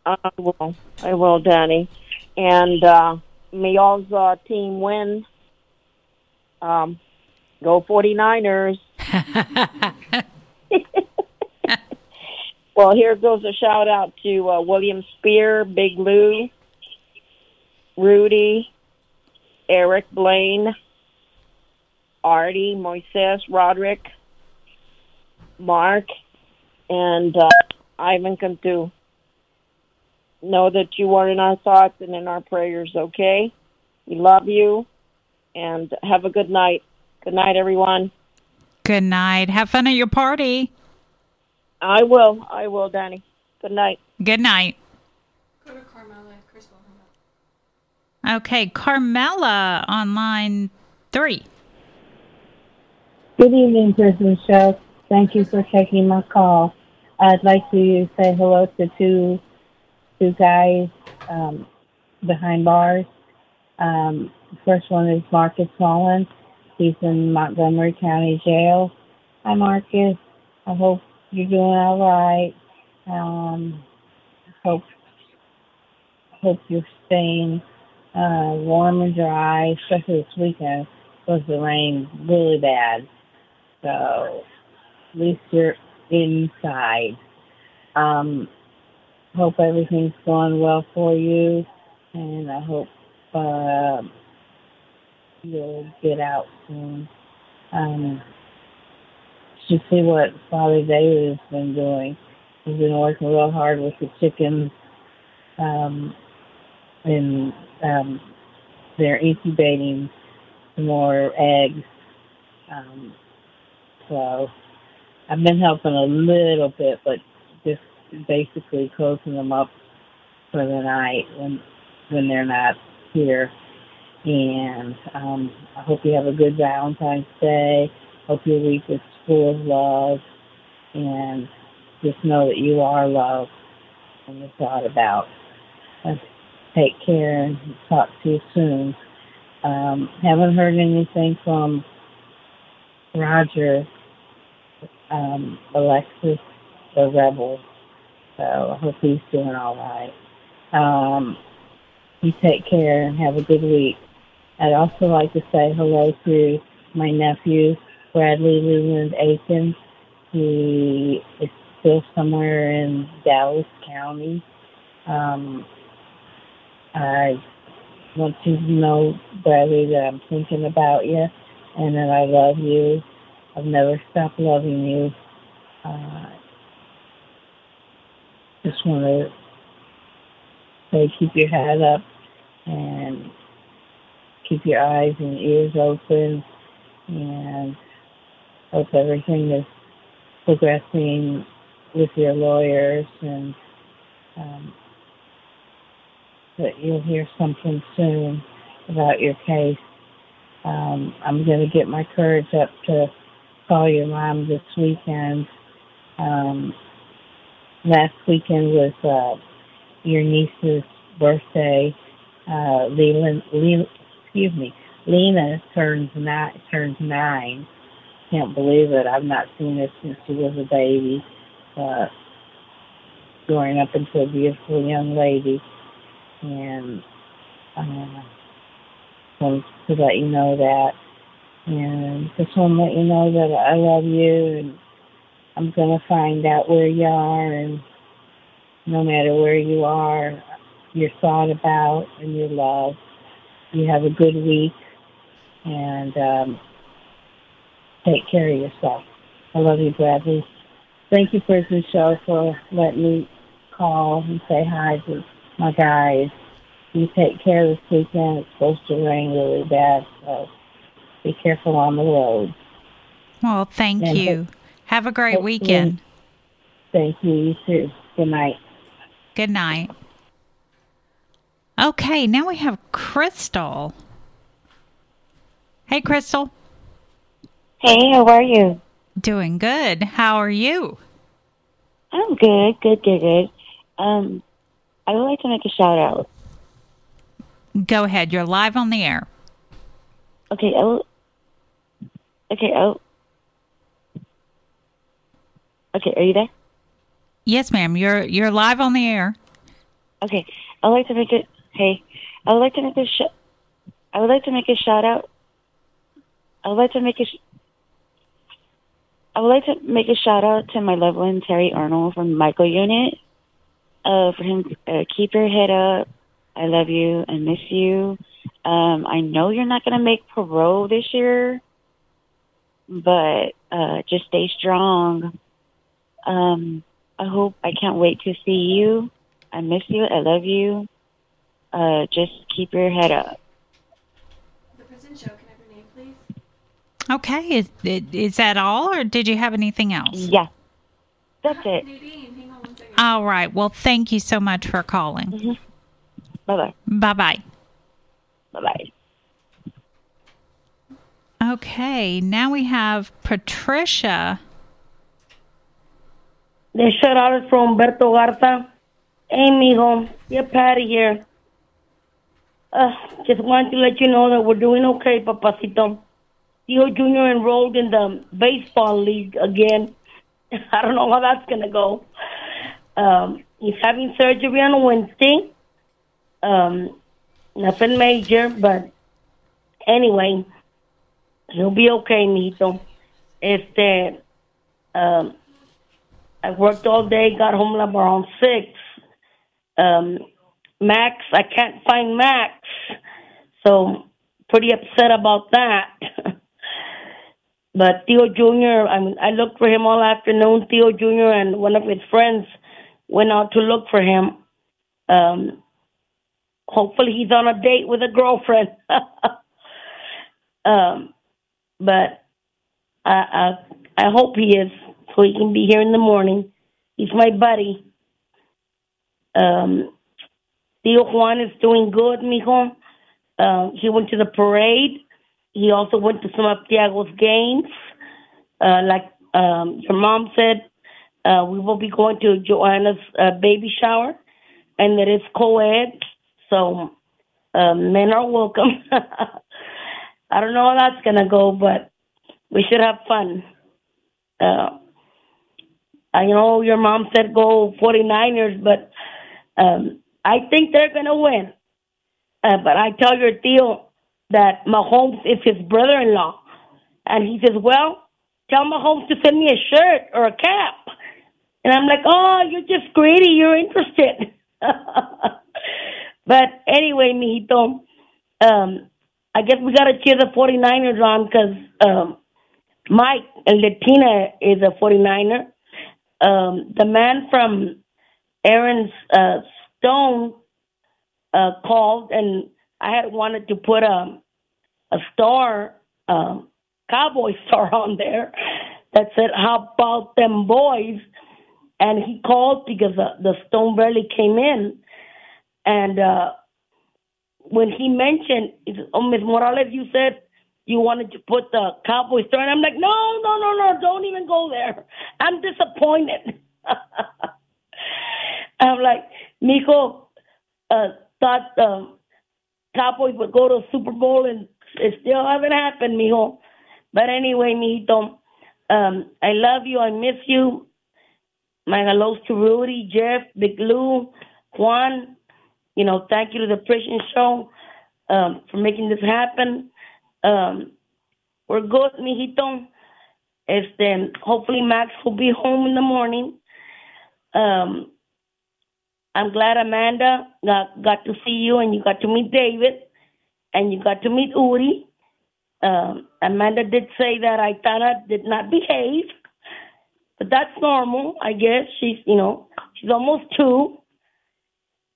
I will. I will, Danny. And uh, may y'all's uh, team win. Um, go 49ers. well, here goes a shout out to uh, William Spear, Big Lou, Rudy, Eric Blaine, Artie, Moises, Roderick, Mark, and uh, Ivan Cantu. Know that you are in our thoughts and in our prayers, okay? We love you, and have a good night. Good night, everyone. Good night. Have fun at your party. I will. I will, Danny. Good night. Good night. Go to Carmela. Chris will hang up. Okay, Carmela on line three. Good evening, Prison Show. Thank you for taking my call. I'd like to say hello to two two guys um, behind bars. Um, the first one is Marcus Mullen. He's in Montgomery County Jail. Hi, Marcus. I hope you're doing all right. Um, hope hope you're staying uh, warm and dry, especially this weekend. Supposed to rain really bad. So at least you're inside. Um, hope everything's going well for you, and I hope uh, you'll get out soon. Um, to see what Father David has been doing. He's been working real hard with the chickens, um, and um, they're incubating more eggs. Um, so I've been helping a little bit, but just basically closing them up for the night when when they're not here. And um, I hope you have a good Valentine's Day. Hope your week is full of love, and just know that you are loved and you're thought about. Take care and talk to you soon. Um, haven't heard anything from Roger, um, Alexis, the rebel. So I hope he's doing all right. Um, you take care and have a good week. I'd also like to say hello to my nephew, Bradley Leland Aiken. He is still somewhere in Dallas County. Um, I want you to know, Bradley, that I'm thinking about you and that I love you. I've never stopped loving you. Uh, just want to say keep your head up and keep your eyes and ears open and hope everything is progressing with your lawyers and um, that you'll hear something soon about your case. Um, I'm going to get my courage up to call your mom this weekend. Um, last weekend was uh, your niece's birthday. Uh, Leland, Le, excuse me, Lena turns nine. Turns nine. Can't believe it. I've not seen her since she was a baby. Uh, growing up into a beautiful young lady, and uh, wanted to let you know that. And just want to let you know that I love you, and I'm gonna find out where you are, and no matter where you are, you're thought about and you're loved. You have a good week, and um, take care of yourself. I love you, Bradley. Thank you, Prison Show, for letting me call and say hi to my guys. You take care this weekend. It's supposed to rain really bad, so be careful on the road. Well, thank And you. hope- Have a great hopefully- weekend. Thank you. You too. Good night. Good night. Okay, now we have Crystal. Hey, Crystal. Hey, how are you? Doing good. How are you? I'm good, good, good, good. Um, I would like to make a shout out. Go ahead. You're live on the air. Okay, I will, okay, oh, okay, are you there? Yes, ma'am. You're you're live on the air. Okay, I would like to make it. Hey, I would like to make a sh- I would like to make a shout out. I would like to make a. Sh- I would like to make a shout out to my loved one Terry Arnold from Michael Unit. Uh, for him, uh, keep your head up. I love you. I miss you. Um, I know you're not gonna make parole this year, but uh, just stay strong. Um, I hope I can't wait to see you. I miss you. I love you. Uh, just keep your head up. The prison show. Can I have your name, please? Okay. Is it- is that all, or did you have anything else? Yeah, that's it. All right. Well, thank you so much for calling. Mm-hmm. Bye bye. Bye bye. Bye bye. Okay. Now we have Patricia. The shout out is from Humberto Garza. Hey, mijo. Yeah, Patty here. Uh, just wanted to let you know that we're doing okay, papacito. Theo Jr. enrolled in the baseball league again. I don't know how that's going to go. Um, he's having surgery on Wednesday. Um, nothing major, but anyway, he'll be okay, mijito. Este, um, I worked all day, got home around six. Um, Max, I can't find Max, so pretty upset about that. but Theo Jr., I mean, I looked for him all afternoon. Theo Jr. and one of his friends went out to look for him. Um, hopefully, he's on a date with a girlfriend. um, but I, I, I hope he is, so he can be here in the morning. He's my buddy. Um, Theo Juan is doing good, mijo. Uh, he went to the parade. He also went to some of Tiago's games. Uh, like um, your mom said, uh, we will be going to Joanna's uh, baby shower, and it is co-ed, so um, men are welcome. I don't know how that's gonna go, but we should have fun. Uh, I know your mom said go 49ers, but um, I think they're to win. Uh, but I tell your Theo that Mahomes is his brother-in-law. And he says, well, tell Mahomes to send me a shirt or a cap. And I'm like, oh, you're just greedy. You're interested. but anyway, mijito, um, I guess we got to cheer the 49ers on because um, Mike and Latina is a 49er. Um, the man from Aaron's uh, Stone uh, called, and I had wanted to put a a star, um, cowboy star on there that said, "How about them boys?" And he called because the, the stone barely came in, and uh, when he mentioned, "Oh, Miss Morales, you said." You wanted to put the cowboy star, and I'm like, no, no, no, no, don't even go there. I'm disappointed. I'm like, Miko uh, thought um, Cowboys would go to the Super Bowl, and it still hasn't happened, mijo. But anyway, mijito, um, I love you. I miss you. My hellos to Rudy, Jeff, Big Lou, Juan. You know, thank you to the prison show um, for making this happen. Um, we're good, mijito. Este, hopefully Max will be home in the morning. Um, I'm glad Amanda got, got to see you and you got to meet David and you got to meet Uri. Um, Amanda did say that Aitana did not behave, but that's normal, I guess. She's, you know, she's almost two.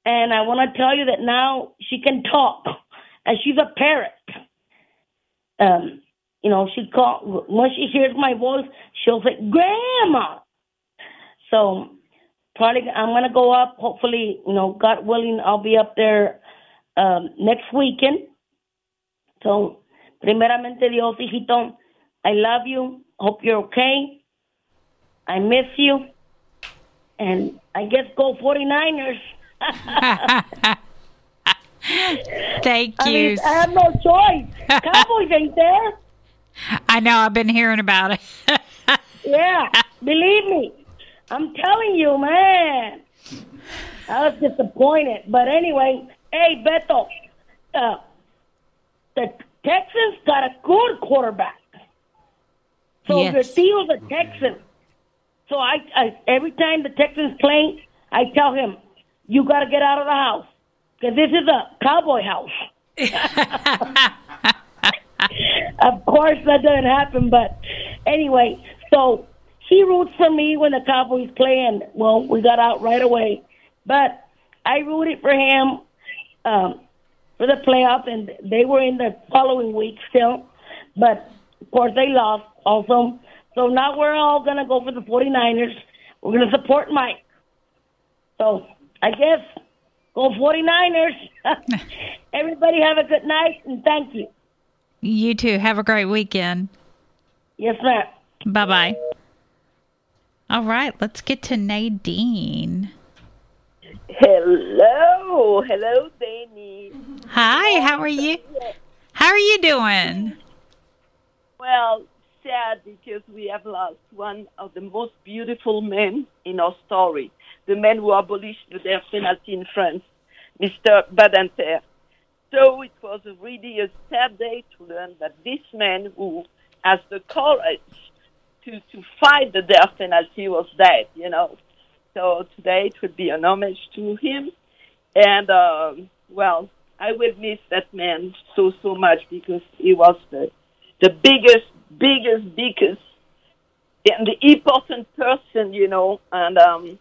And I want to tell you that now she can talk and she's a parrot. Um, you know, she call when she hears my voice, she'll say, Grandma. So probably I'm gonna go up. Hopefully, you know, God willing, I'll be up there um, next weekend. So, primeramente Dios, hijito, I love you. Hope you're okay. I miss you, and I guess go 49ers. Thank I you. mean, I have no choice. Cowboys ain't there. I know. I've been hearing about it. Yeah, believe me. I'm telling you, man. I was disappointed. But anyway, hey, Beto, uh, the Texans got a good quarterback. So Yes. the Steel's a Texan. So I, I, every time the Texans play, I tell him, you got to get out of the house. Because this is a cowboy house. of course, that doesn't happen. But anyway, so he roots for me when the Cowboys play, and well, we got out right away. But I rooted for him um, for the playoffs, and they were in the following week still. But of course, they lost also. So now we're all gonna go for the 49ers. We're gonna support Mike. So I guess go 49ers. Everybody have a good night, and thank you. You too. Have a great weekend. Yes, ma'am. Bye bye. All right, let's get to Nadine. Hello, hello, Danny. Hi, how are you? How are you doing? Well, sad because we have lost one of the most beautiful men in our story, the man who abolished the death penalty in France, Mr. Badinter. So it was really a sad day to learn that this man who has the courage to, to fight the death penalty was dead, you know. So today it would be an homage to him. And, um, well, I will miss that man so, so much because he was the, the biggest, biggest, biggest, and the important person, you know. And um,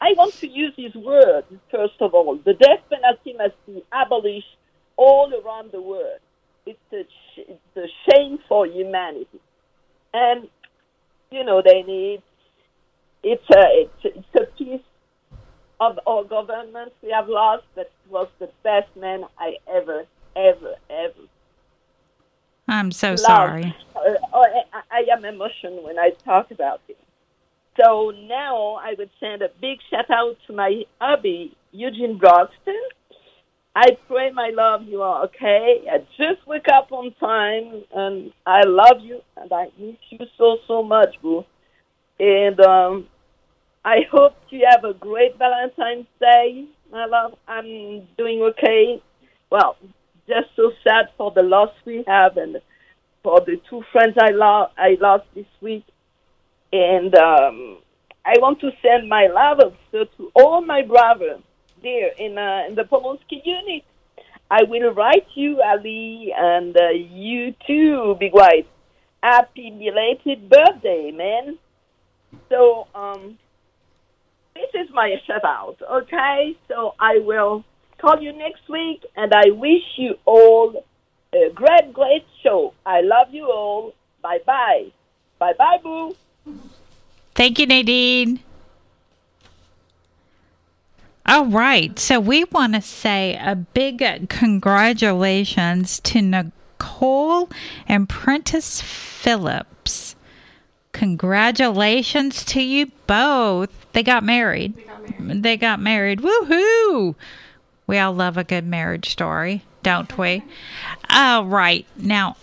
I want to use his word, first of all. The death penalty must be abolished all around the world. It's a, sh- it's a shame for humanity. And, you know, they need, it's a, it's, it's a piece of our government we have lost that was the best man I ever, ever, ever I'm so loved. sorry. Uh, oh, I, I am emotional when I talk about it. So now I would send a big shout out to my hubby, Eugene Broxton. I pray, my love, you are okay. I just wake up on time, and I love you, and I miss you so, so much, boo. And um, I hope you have a great Valentine's Day, my love. I'm doing okay. Well, just so sad for the loss we have and for the two friends I lost I lost this week. And um, I want to send my love also to all my brothers there in uh, in the Polunsky unit. I will write you, Ali, and uh, you too, Big White. Happy belated birthday, man. So, um, this is my shout out, okay? So I will call you next week, and I wish you all a great, great show. I love you all. Bye bye. Bye bye, boo. Thank you, Nadine. All right. So we want to say a big congratulations to Nicole and Prentice Phillips. Congratulations to you both. They got married. They got married. Woohoo! We all love a good marriage story, don't we? All right. Now,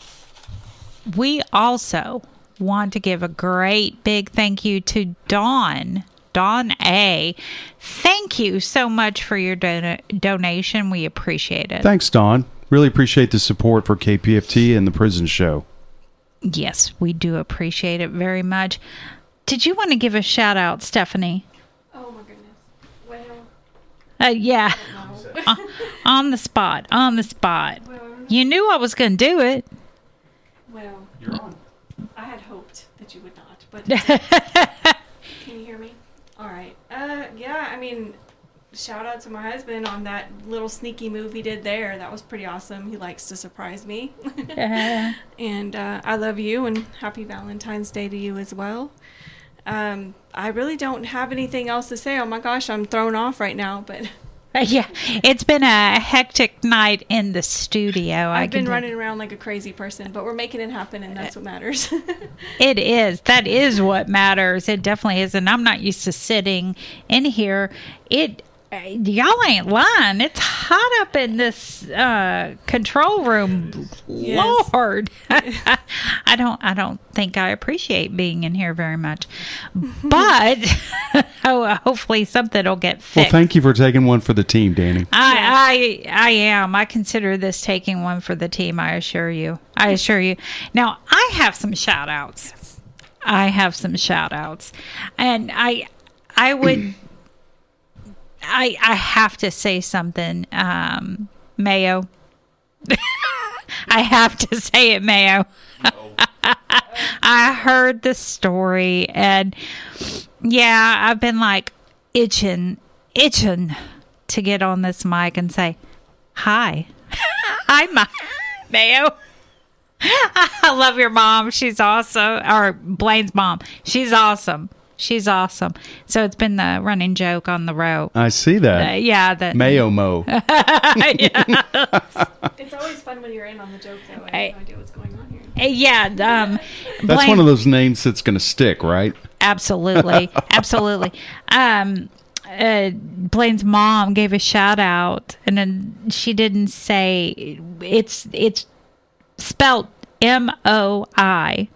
we also want to give a great big thank you to Dawn. Dawn A. Thank you so much for your don- donation. We appreciate it. Thanks, Don. Really appreciate the support for KPFT and the prison show. Yes, we do appreciate it very much. Did you want to give a shout out, Stephanie? Oh my goodness. Well, Uh, yeah. Uh, on the spot. On the spot. You knew I was going to do it. well. You're on. I had hoped that you would not, but can you hear me? All right. Uh, yeah. I mean, shout out to my husband on that little sneaky move he did there. That was pretty awesome. He likes to surprise me. Yeah. and uh, I love you, and happy Valentine's Day to you as well. Um, I really don't have anything else to say. Oh my gosh, I'm thrown off right now, but. Yeah, it's been a hectic night in the studio. I I've been running around like a crazy person, but we're making it happen, and that's what matters. It is. That is what matters. It definitely is. And I'm not used to sitting in here. It. Uh, Y'all ain't lying. It's hot up in this uh, control room. Yes. Lord, I don't. I don't think I appreciate being in here very much. But ho- hopefully something will get fixed. Well, thank you for taking one for the team, Danny. I, I I am. I consider this taking one for the team. I assure you. I assure you. Now I have some shout outs. I have some shout outs, and I I would I I have to say something. Um, Mayo. I have to say it, Mayo. I heard the story, and yeah, I've been like itching, itching to get on this mic and say, Hi. Hi, Ma- Mayo. I love your mom. She's awesome. Or Blaine's mom. She's awesome. She's awesome. So it's been the running joke on the road. I see that. Uh, yeah, that Mayo Mo. it's always fun when you're in on the joke, though. I have no idea what's going on here. Uh, yeah, um, That's Blaine- one of those names that's going to stick, right? absolutely, absolutely. Um, uh, Blaine's mom gave a shout out, and then she didn't say it's it's spelt M O I.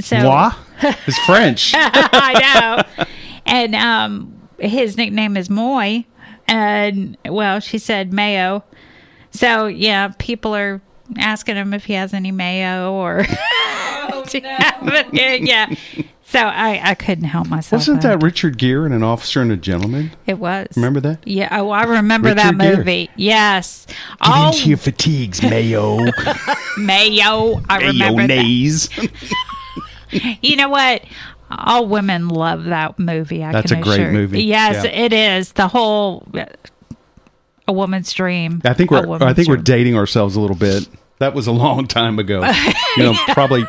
So Moi? It's French. I know. And um, his nickname is Moy, and well, she said Mayo. So yeah, people are asking him if he has any mayo or. oh, yeah. So I, I couldn't help myself. Wasn't out. that Richard Gere in An Officer and a Gentleman? It was. Remember that? Yeah. Oh, I remember that Richard Gere. movie. Yes. Oh, your fatigues, Mayo. Mayo. I remember that. Mayonnaise. You know what? All women love that movie. I That's can a great assure- movie. Yes, Yeah. it is. The whole a woman's dream. I think we're I woman's think we're dating ourselves a little bit. That was a long time ago. You know, probably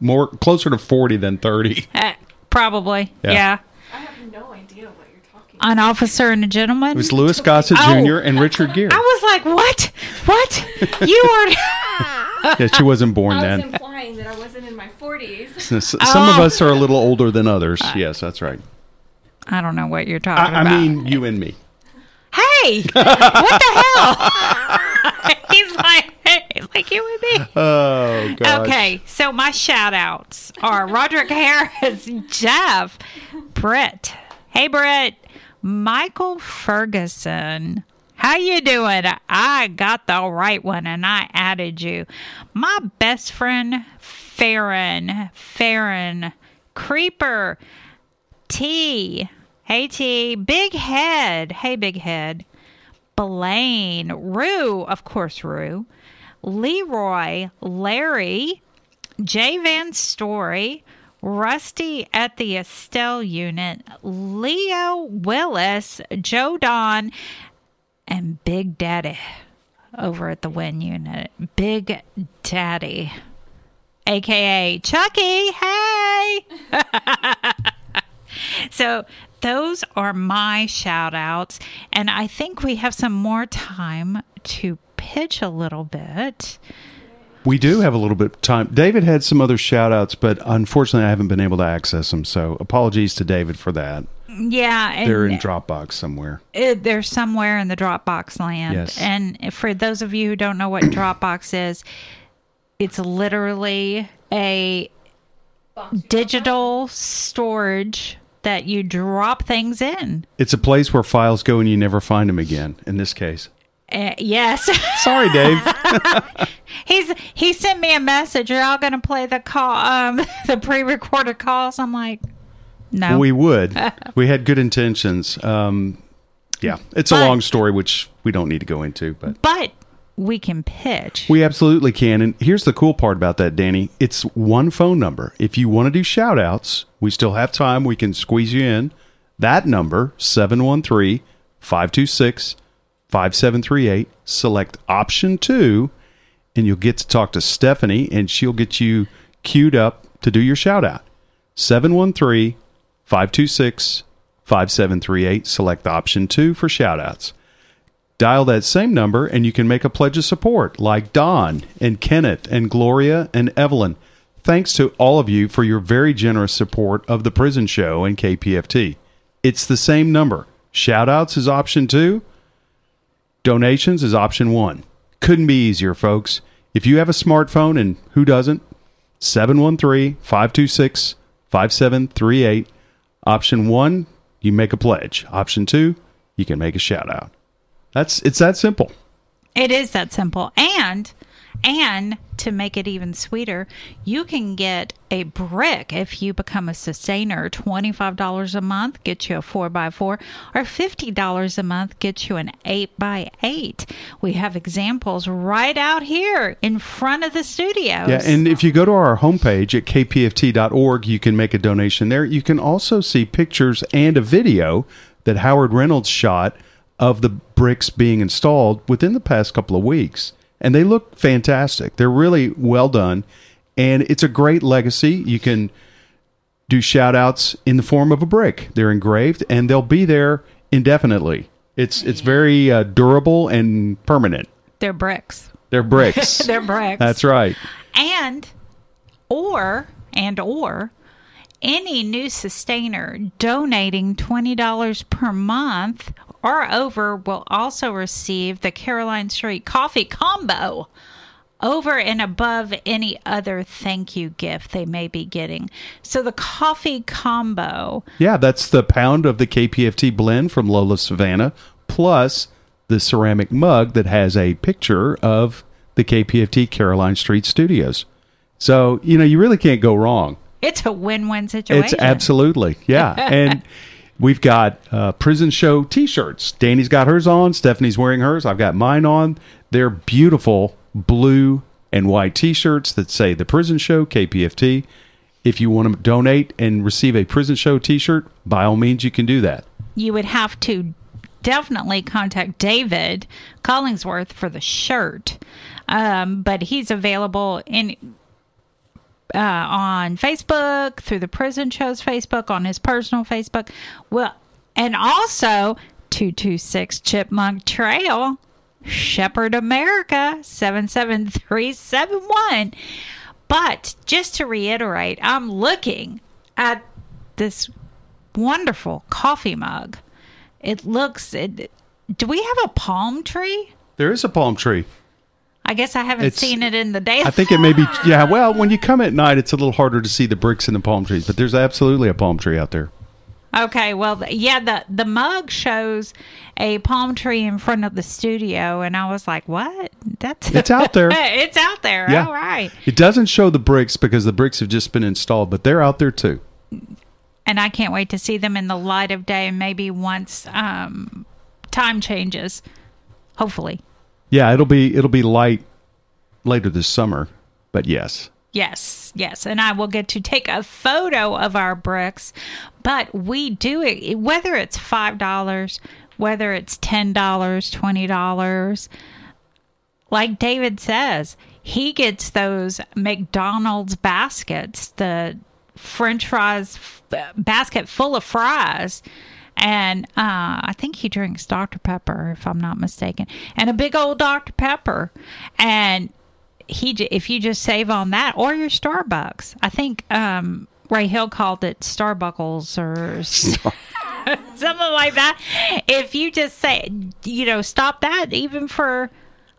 more closer to forty than thirty. Uh, probably. Yeah. Yeah. I have no idea what you're talking An officer and a gentleman. It was Louis Gossett Oh. Jr. and Richard Gere. I was like, what? What? You are. Yeah, she wasn't born I was then. That I wasn't in my 40s. S- Some of Oh. us are a little older than others. Uh, yes, that's right. I don't know what you're talking I, about. I mean, you and me. hey, what the hell? He's like, hey, like you and me. Oh God. Okay, so my shout outs are Roderick Harris, Jeff, Britt. Hey Britt, Michael Ferguson. How you doing? I got the right one and I added you. My best friend Farron, Farron, Creeper, T. Hey T, Big Head. Hey Big Head. Blaine, Rue, of course, Rue, Leroy, Larry, J Van Story, Rusty at the Estelle unit, Leo Willis, Joe Don, and Big Daddy over at the Wynne unit. Big Daddy, aka Chucky. Hey! So those are my shout outs. And I think we have some more time to pitch a little bit. We do have a little bit of time. David had some other shout outs, but unfortunately, I haven't been able to access them. So apologies to David for that. Yeah. And They're in Dropbox somewhere. it, they're somewhere in the Dropbox land. Yes. And for those of you who don't know what Dropbox is, it's literally a digital storage that you drop things in. It's a place where files go and you never find them again. In this case, Uh, yes. sorry, Dave. He's he sent me a message. Are y'all going to play the call, um, the pre-recorded calls? I'm like, no. We would. we had good intentions. Um, yeah, it's a long story, which we don't need to go into, but but we can pitch. we absolutely can. And here's the cool part about that, Danny. It's one phone number. If you want to do shout outs, we still have time. We can squeeze you in. That number, 713 526 5738. Select option two, and you'll get to talk to Stephanie, and she'll get you queued up to do your shout out. 713 526 5738. Select option two for shout outs. Dial that same number and you can make a pledge of support like Don and Kenneth and Gloria and Evelyn. Thanks to all of you for your very generous support of the prison show and KPFT. It's the same number. Shout outs is option two, donations is option one. Couldn't be easier, folks. If you have a smartphone, and who doesn't, 713 526 5738. Option one, you make a pledge. Option two, you can make a shout out. That's it's that simple. It is that simple. And and to make it even sweeter, you can get a brick if you become a sustainer. $25 a month gets you a 4x4 or $50 a month gets you an 8x8. We have examples right out here in front of the studio. Yeah, and if you go to our homepage at kpft.org, you can make a donation there. You can also see pictures and a video that Howard Reynolds shot of the bricks being installed within the past couple of weeks. And they look fantastic. They're really well done. And it's a great legacy. You can do shout outs in the form of a brick. They're engraved and they'll be there indefinitely. It's it's very uh, durable and permanent. They're bricks. They're bricks. They're bricks. That's right. and or and or any new sustainer donating $20 per month or over will also receive the Caroline Street Coffee Combo over and above any other thank you gift they may be getting. So the coffee combo, Yeah, that's the pound of the KPFT blend from Lola Savannah, plus the ceramic mug that has a picture of the KPFT Caroline Street Studios. So, you know, you really can't go wrong. it's a win-win situation. It's absolutely, yeah. and we've got uh, Prison Show t shirts. Danny's got hers on, Stephanie's wearing hers, I've got mine on. They're beautiful blue and white t shirts that say The Prison Show, KPFT. If you want to donate and receive a Prison Show t shirt, by all means, you can do that. you would have to definitely contact David Collingsworth for the shirt. Um, but he's available in uh, on Facebook through the prison show's Facebook on his personal Facebook. Well, and also two two six Chipmunk Trail, Shepherd America seven seven three seven one. But just to reiterate, I'm looking at this wonderful coffee mug. It looks. It, do we have a palm tree? There is a palm tree. I guess I haven't It's- seen it in the day. I think it may be, yeah, well, when you come at night, it's a little harder to see the bricks in the palm trees, but there's absolutely a palm tree out there. Okay, well, yeah, the the mug shows a palm tree in front of the studio, and I was like, "What? That's It's out there. it's out there. Yeah. All right." It doesn't show the bricks because the bricks have just been installed, but they're out there too. And I can't wait to see them in the light of day, and maybe once um, time changes, hopefully. Yeah, it'll be it'll be light later this summer, but yes. Yes, yes, and I will get to take a photo of our bricks, but we do it whether it's five dollars, whether it's ten dollars, twenty dollars. Like David says, he gets those McDonald's baskets, the French fries basket full of fries. And uh, I think he drinks Dr. Pepper, if I'm not mistaken, and a big old Dr. Pepper. And he if you just save on that or your Starbucks. I think um, Ray Hill called it Starbuckles or something like that. If you just say, you know, stop that even for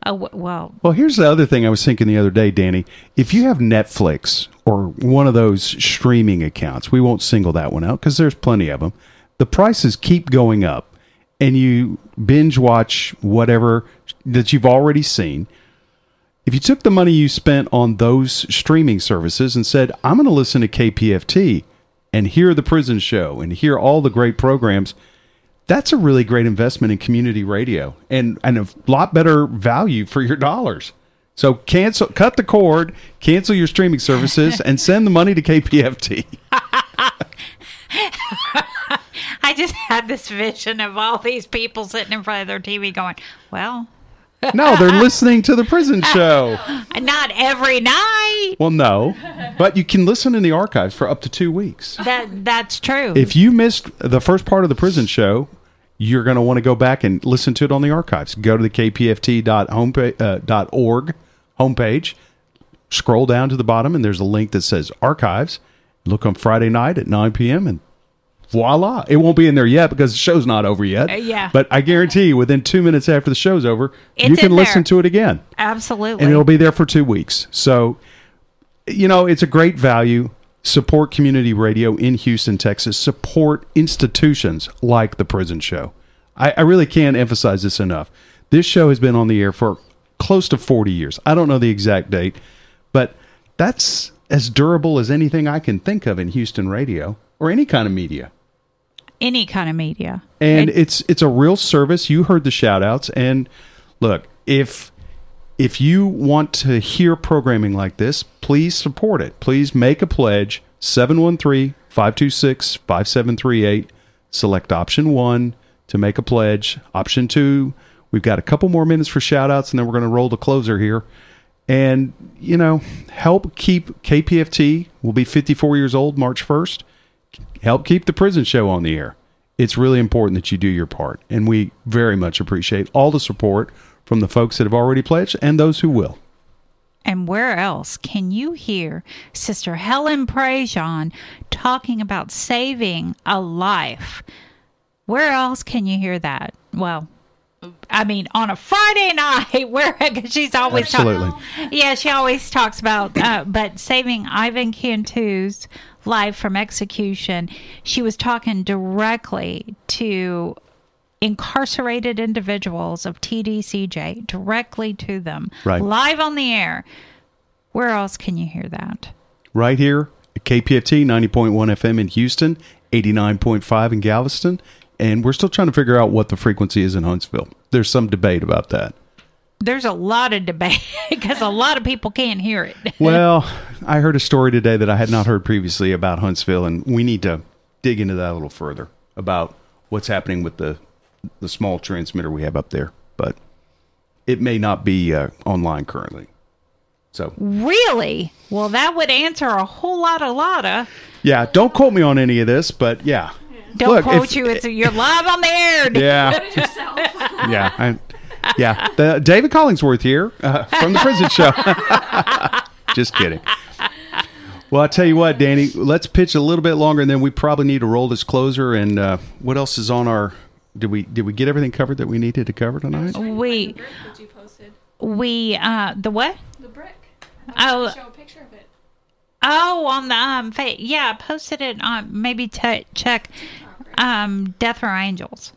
a w- well, Well, here's the other thing I was thinking the other day, Danny. If you have Netflix or one of those streaming accounts, we won't single that one out because there's plenty of them. The prices keep going up, and you binge watch whatever that you've already seen. If you took the money you spent on those streaming services and said, I'm going to listen to KPFT and hear the prison show and hear all the great programs, that's a really great investment in community radio and, and a lot better value for your dollars. So cancel, cut the cord, cancel your streaming services, and send the money to KPFT. I just had this vision of all these people sitting in front of their TV going, well, No, they're listening to the prison show. not every night. Well, no, but you can listen in the archives for up to two weeks. That that's true. If you missed the first part of the prison show, you're going to want to go back and listen to it on the archives. Go to the kpft.org uh, dot org homepage, scroll down to the bottom, and there's a link that says archives. Look on Friday night at 9 p.m. and voila. It won't be in there yet because the show's not over yet. Uh, yeah. But I guarantee you, within two minutes after the show's over, you can listen to it again Absolutely. and it'll be there for two weeks. So, you know, it's a great value. Support community radio in Houston, Texas. Support institutions like the Prison Show. I, I really can't emphasize this enough. This show has been on the air for close to 40 years. I don't know the exact date, but that's as durable as anything I can think of in Houston radio or any kind of media. Any kind of media. And It- it's it's a real service. You heard the shout outs and look, if if you want to hear programming like this, please support it. Please make a pledge 713-526-5738. Select option 1 to make a pledge. Option 2, we've got a couple more minutes for shout outs and then we're going to roll the closer here. And you know, help keep KPFT will be 54 years old March 1st help keep the prison show on the air. It's really important that you do your part, and we very much appreciate all the support from the folks that have already pledged and those who will. And where else can you hear Sister Helen Prejean talking about saving a life? Where else can you hear that? Well, I mean, on a Friday night, where she's always Absolutely. talking. Yeah, she always talks about, uh, but saving Ivan Cantu's life from execution. She was talking directly to incarcerated individuals of TDCJ, directly to them, Right. live on the air. Where else can you hear that? right here KPFT 90.1 FM in Houston, 89.5 in Galveston, and we're still trying to figure out what the frequency is in Huntsville. There's some debate about that. There's a lot of debate because a lot of people can't hear it. Well, I heard a story today that I had not heard previously about Huntsville, and we need to dig into that a little further about what's happening with the the small transmitter we have up there. But it may not be uh, online currently. So Really? Well, that would answer a whole lot of lotta. yeah, don't quote me on any of this, but yeah, Don't Look, quote if- you. It's you're live on the air. Yeah. yeah, I, yeah. The, David Collingsworth here uh, from the prison show. Just kidding. Well, I tell you what, Danny, let's pitch a little bit longer, and then we probably need to roll this closer. And uh, what else is on our? Did we did we get everything covered that we needed to cover tonight? We we uh the what? The brick. Oh, Show a picture of it. oh, on the um, fa- yeah, I posted it on maybe te- check um Death or Angels.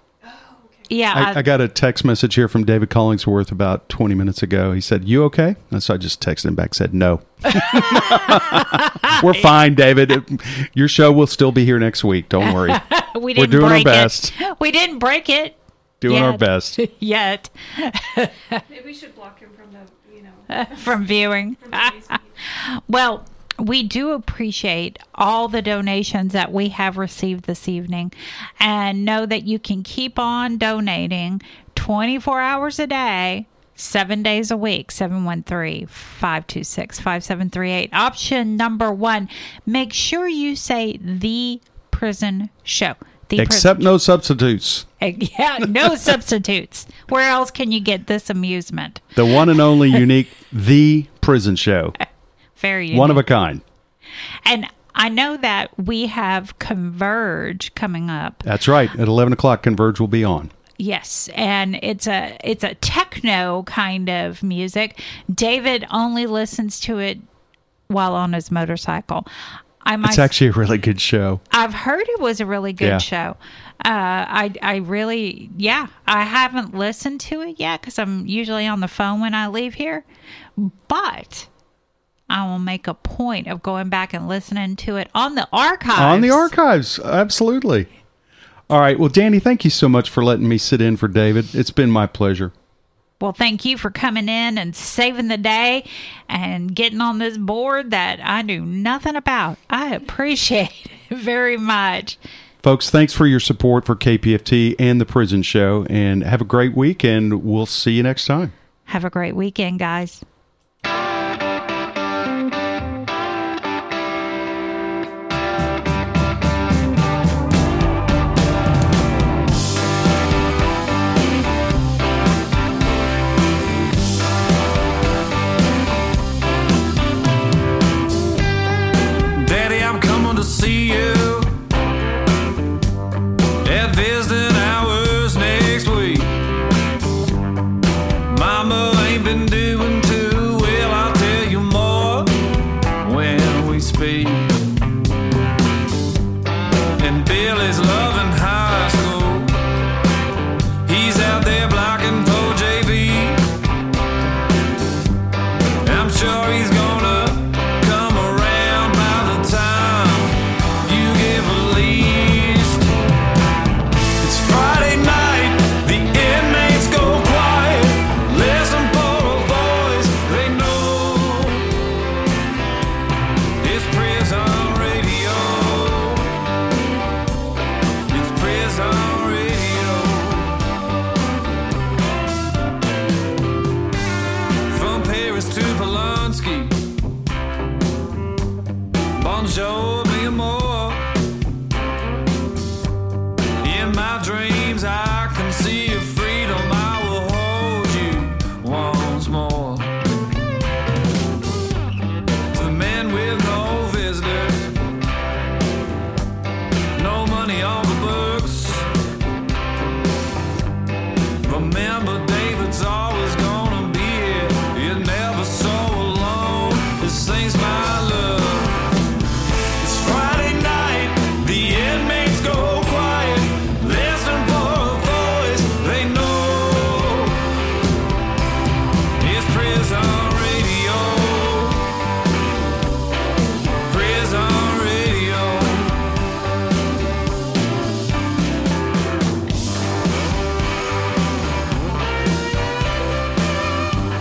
Yeah, I, I got a text message here from David Collingsworth about 20 minutes ago. He said, "You okay?" And so I just texted him back, said, "No, we're fine, David. Your show will still be here next week. Don't worry. we We're didn't doing our best. It. We didn't break it. Doing our best. yet Maybe we should block him from the, you know. from viewing. well, we do appreciate all the donations that we have received this evening and know that you can keep on donating 24 hours a day. Seven days a week, 713 526 5738. Option number one make sure you say the prison show. The Except no substitutes. prison. Yeah, no substitutes. Where else can you get this amusement? The one and only unique The Prison Show. Very One of a kind. And I know that we have Converge coming up. That's right. At 11 o'clock, Converge will be on. Yes, and it's a it's a techno kind of music. David only listens to it while on his motorcycle. I It's actually a really good show. I've heard it was a really good Yeah. show. Uh, I I really yeah I haven't listened to it yet because I'm usually on the phone when I leave here, but I will make a point of going back and listening to it on the archives. On the archives. Absolutely. All right. Well, Danny, thank you so much for letting me sit in for David. It's been my pleasure. Well, thank you for coming in and saving the day and getting on this board that I knew nothing about. I appreciate it very much. Folks, thanks for your support for KPFT and the Prison Show, and have a great week, and we'll see you next time. Have a great weekend, guys.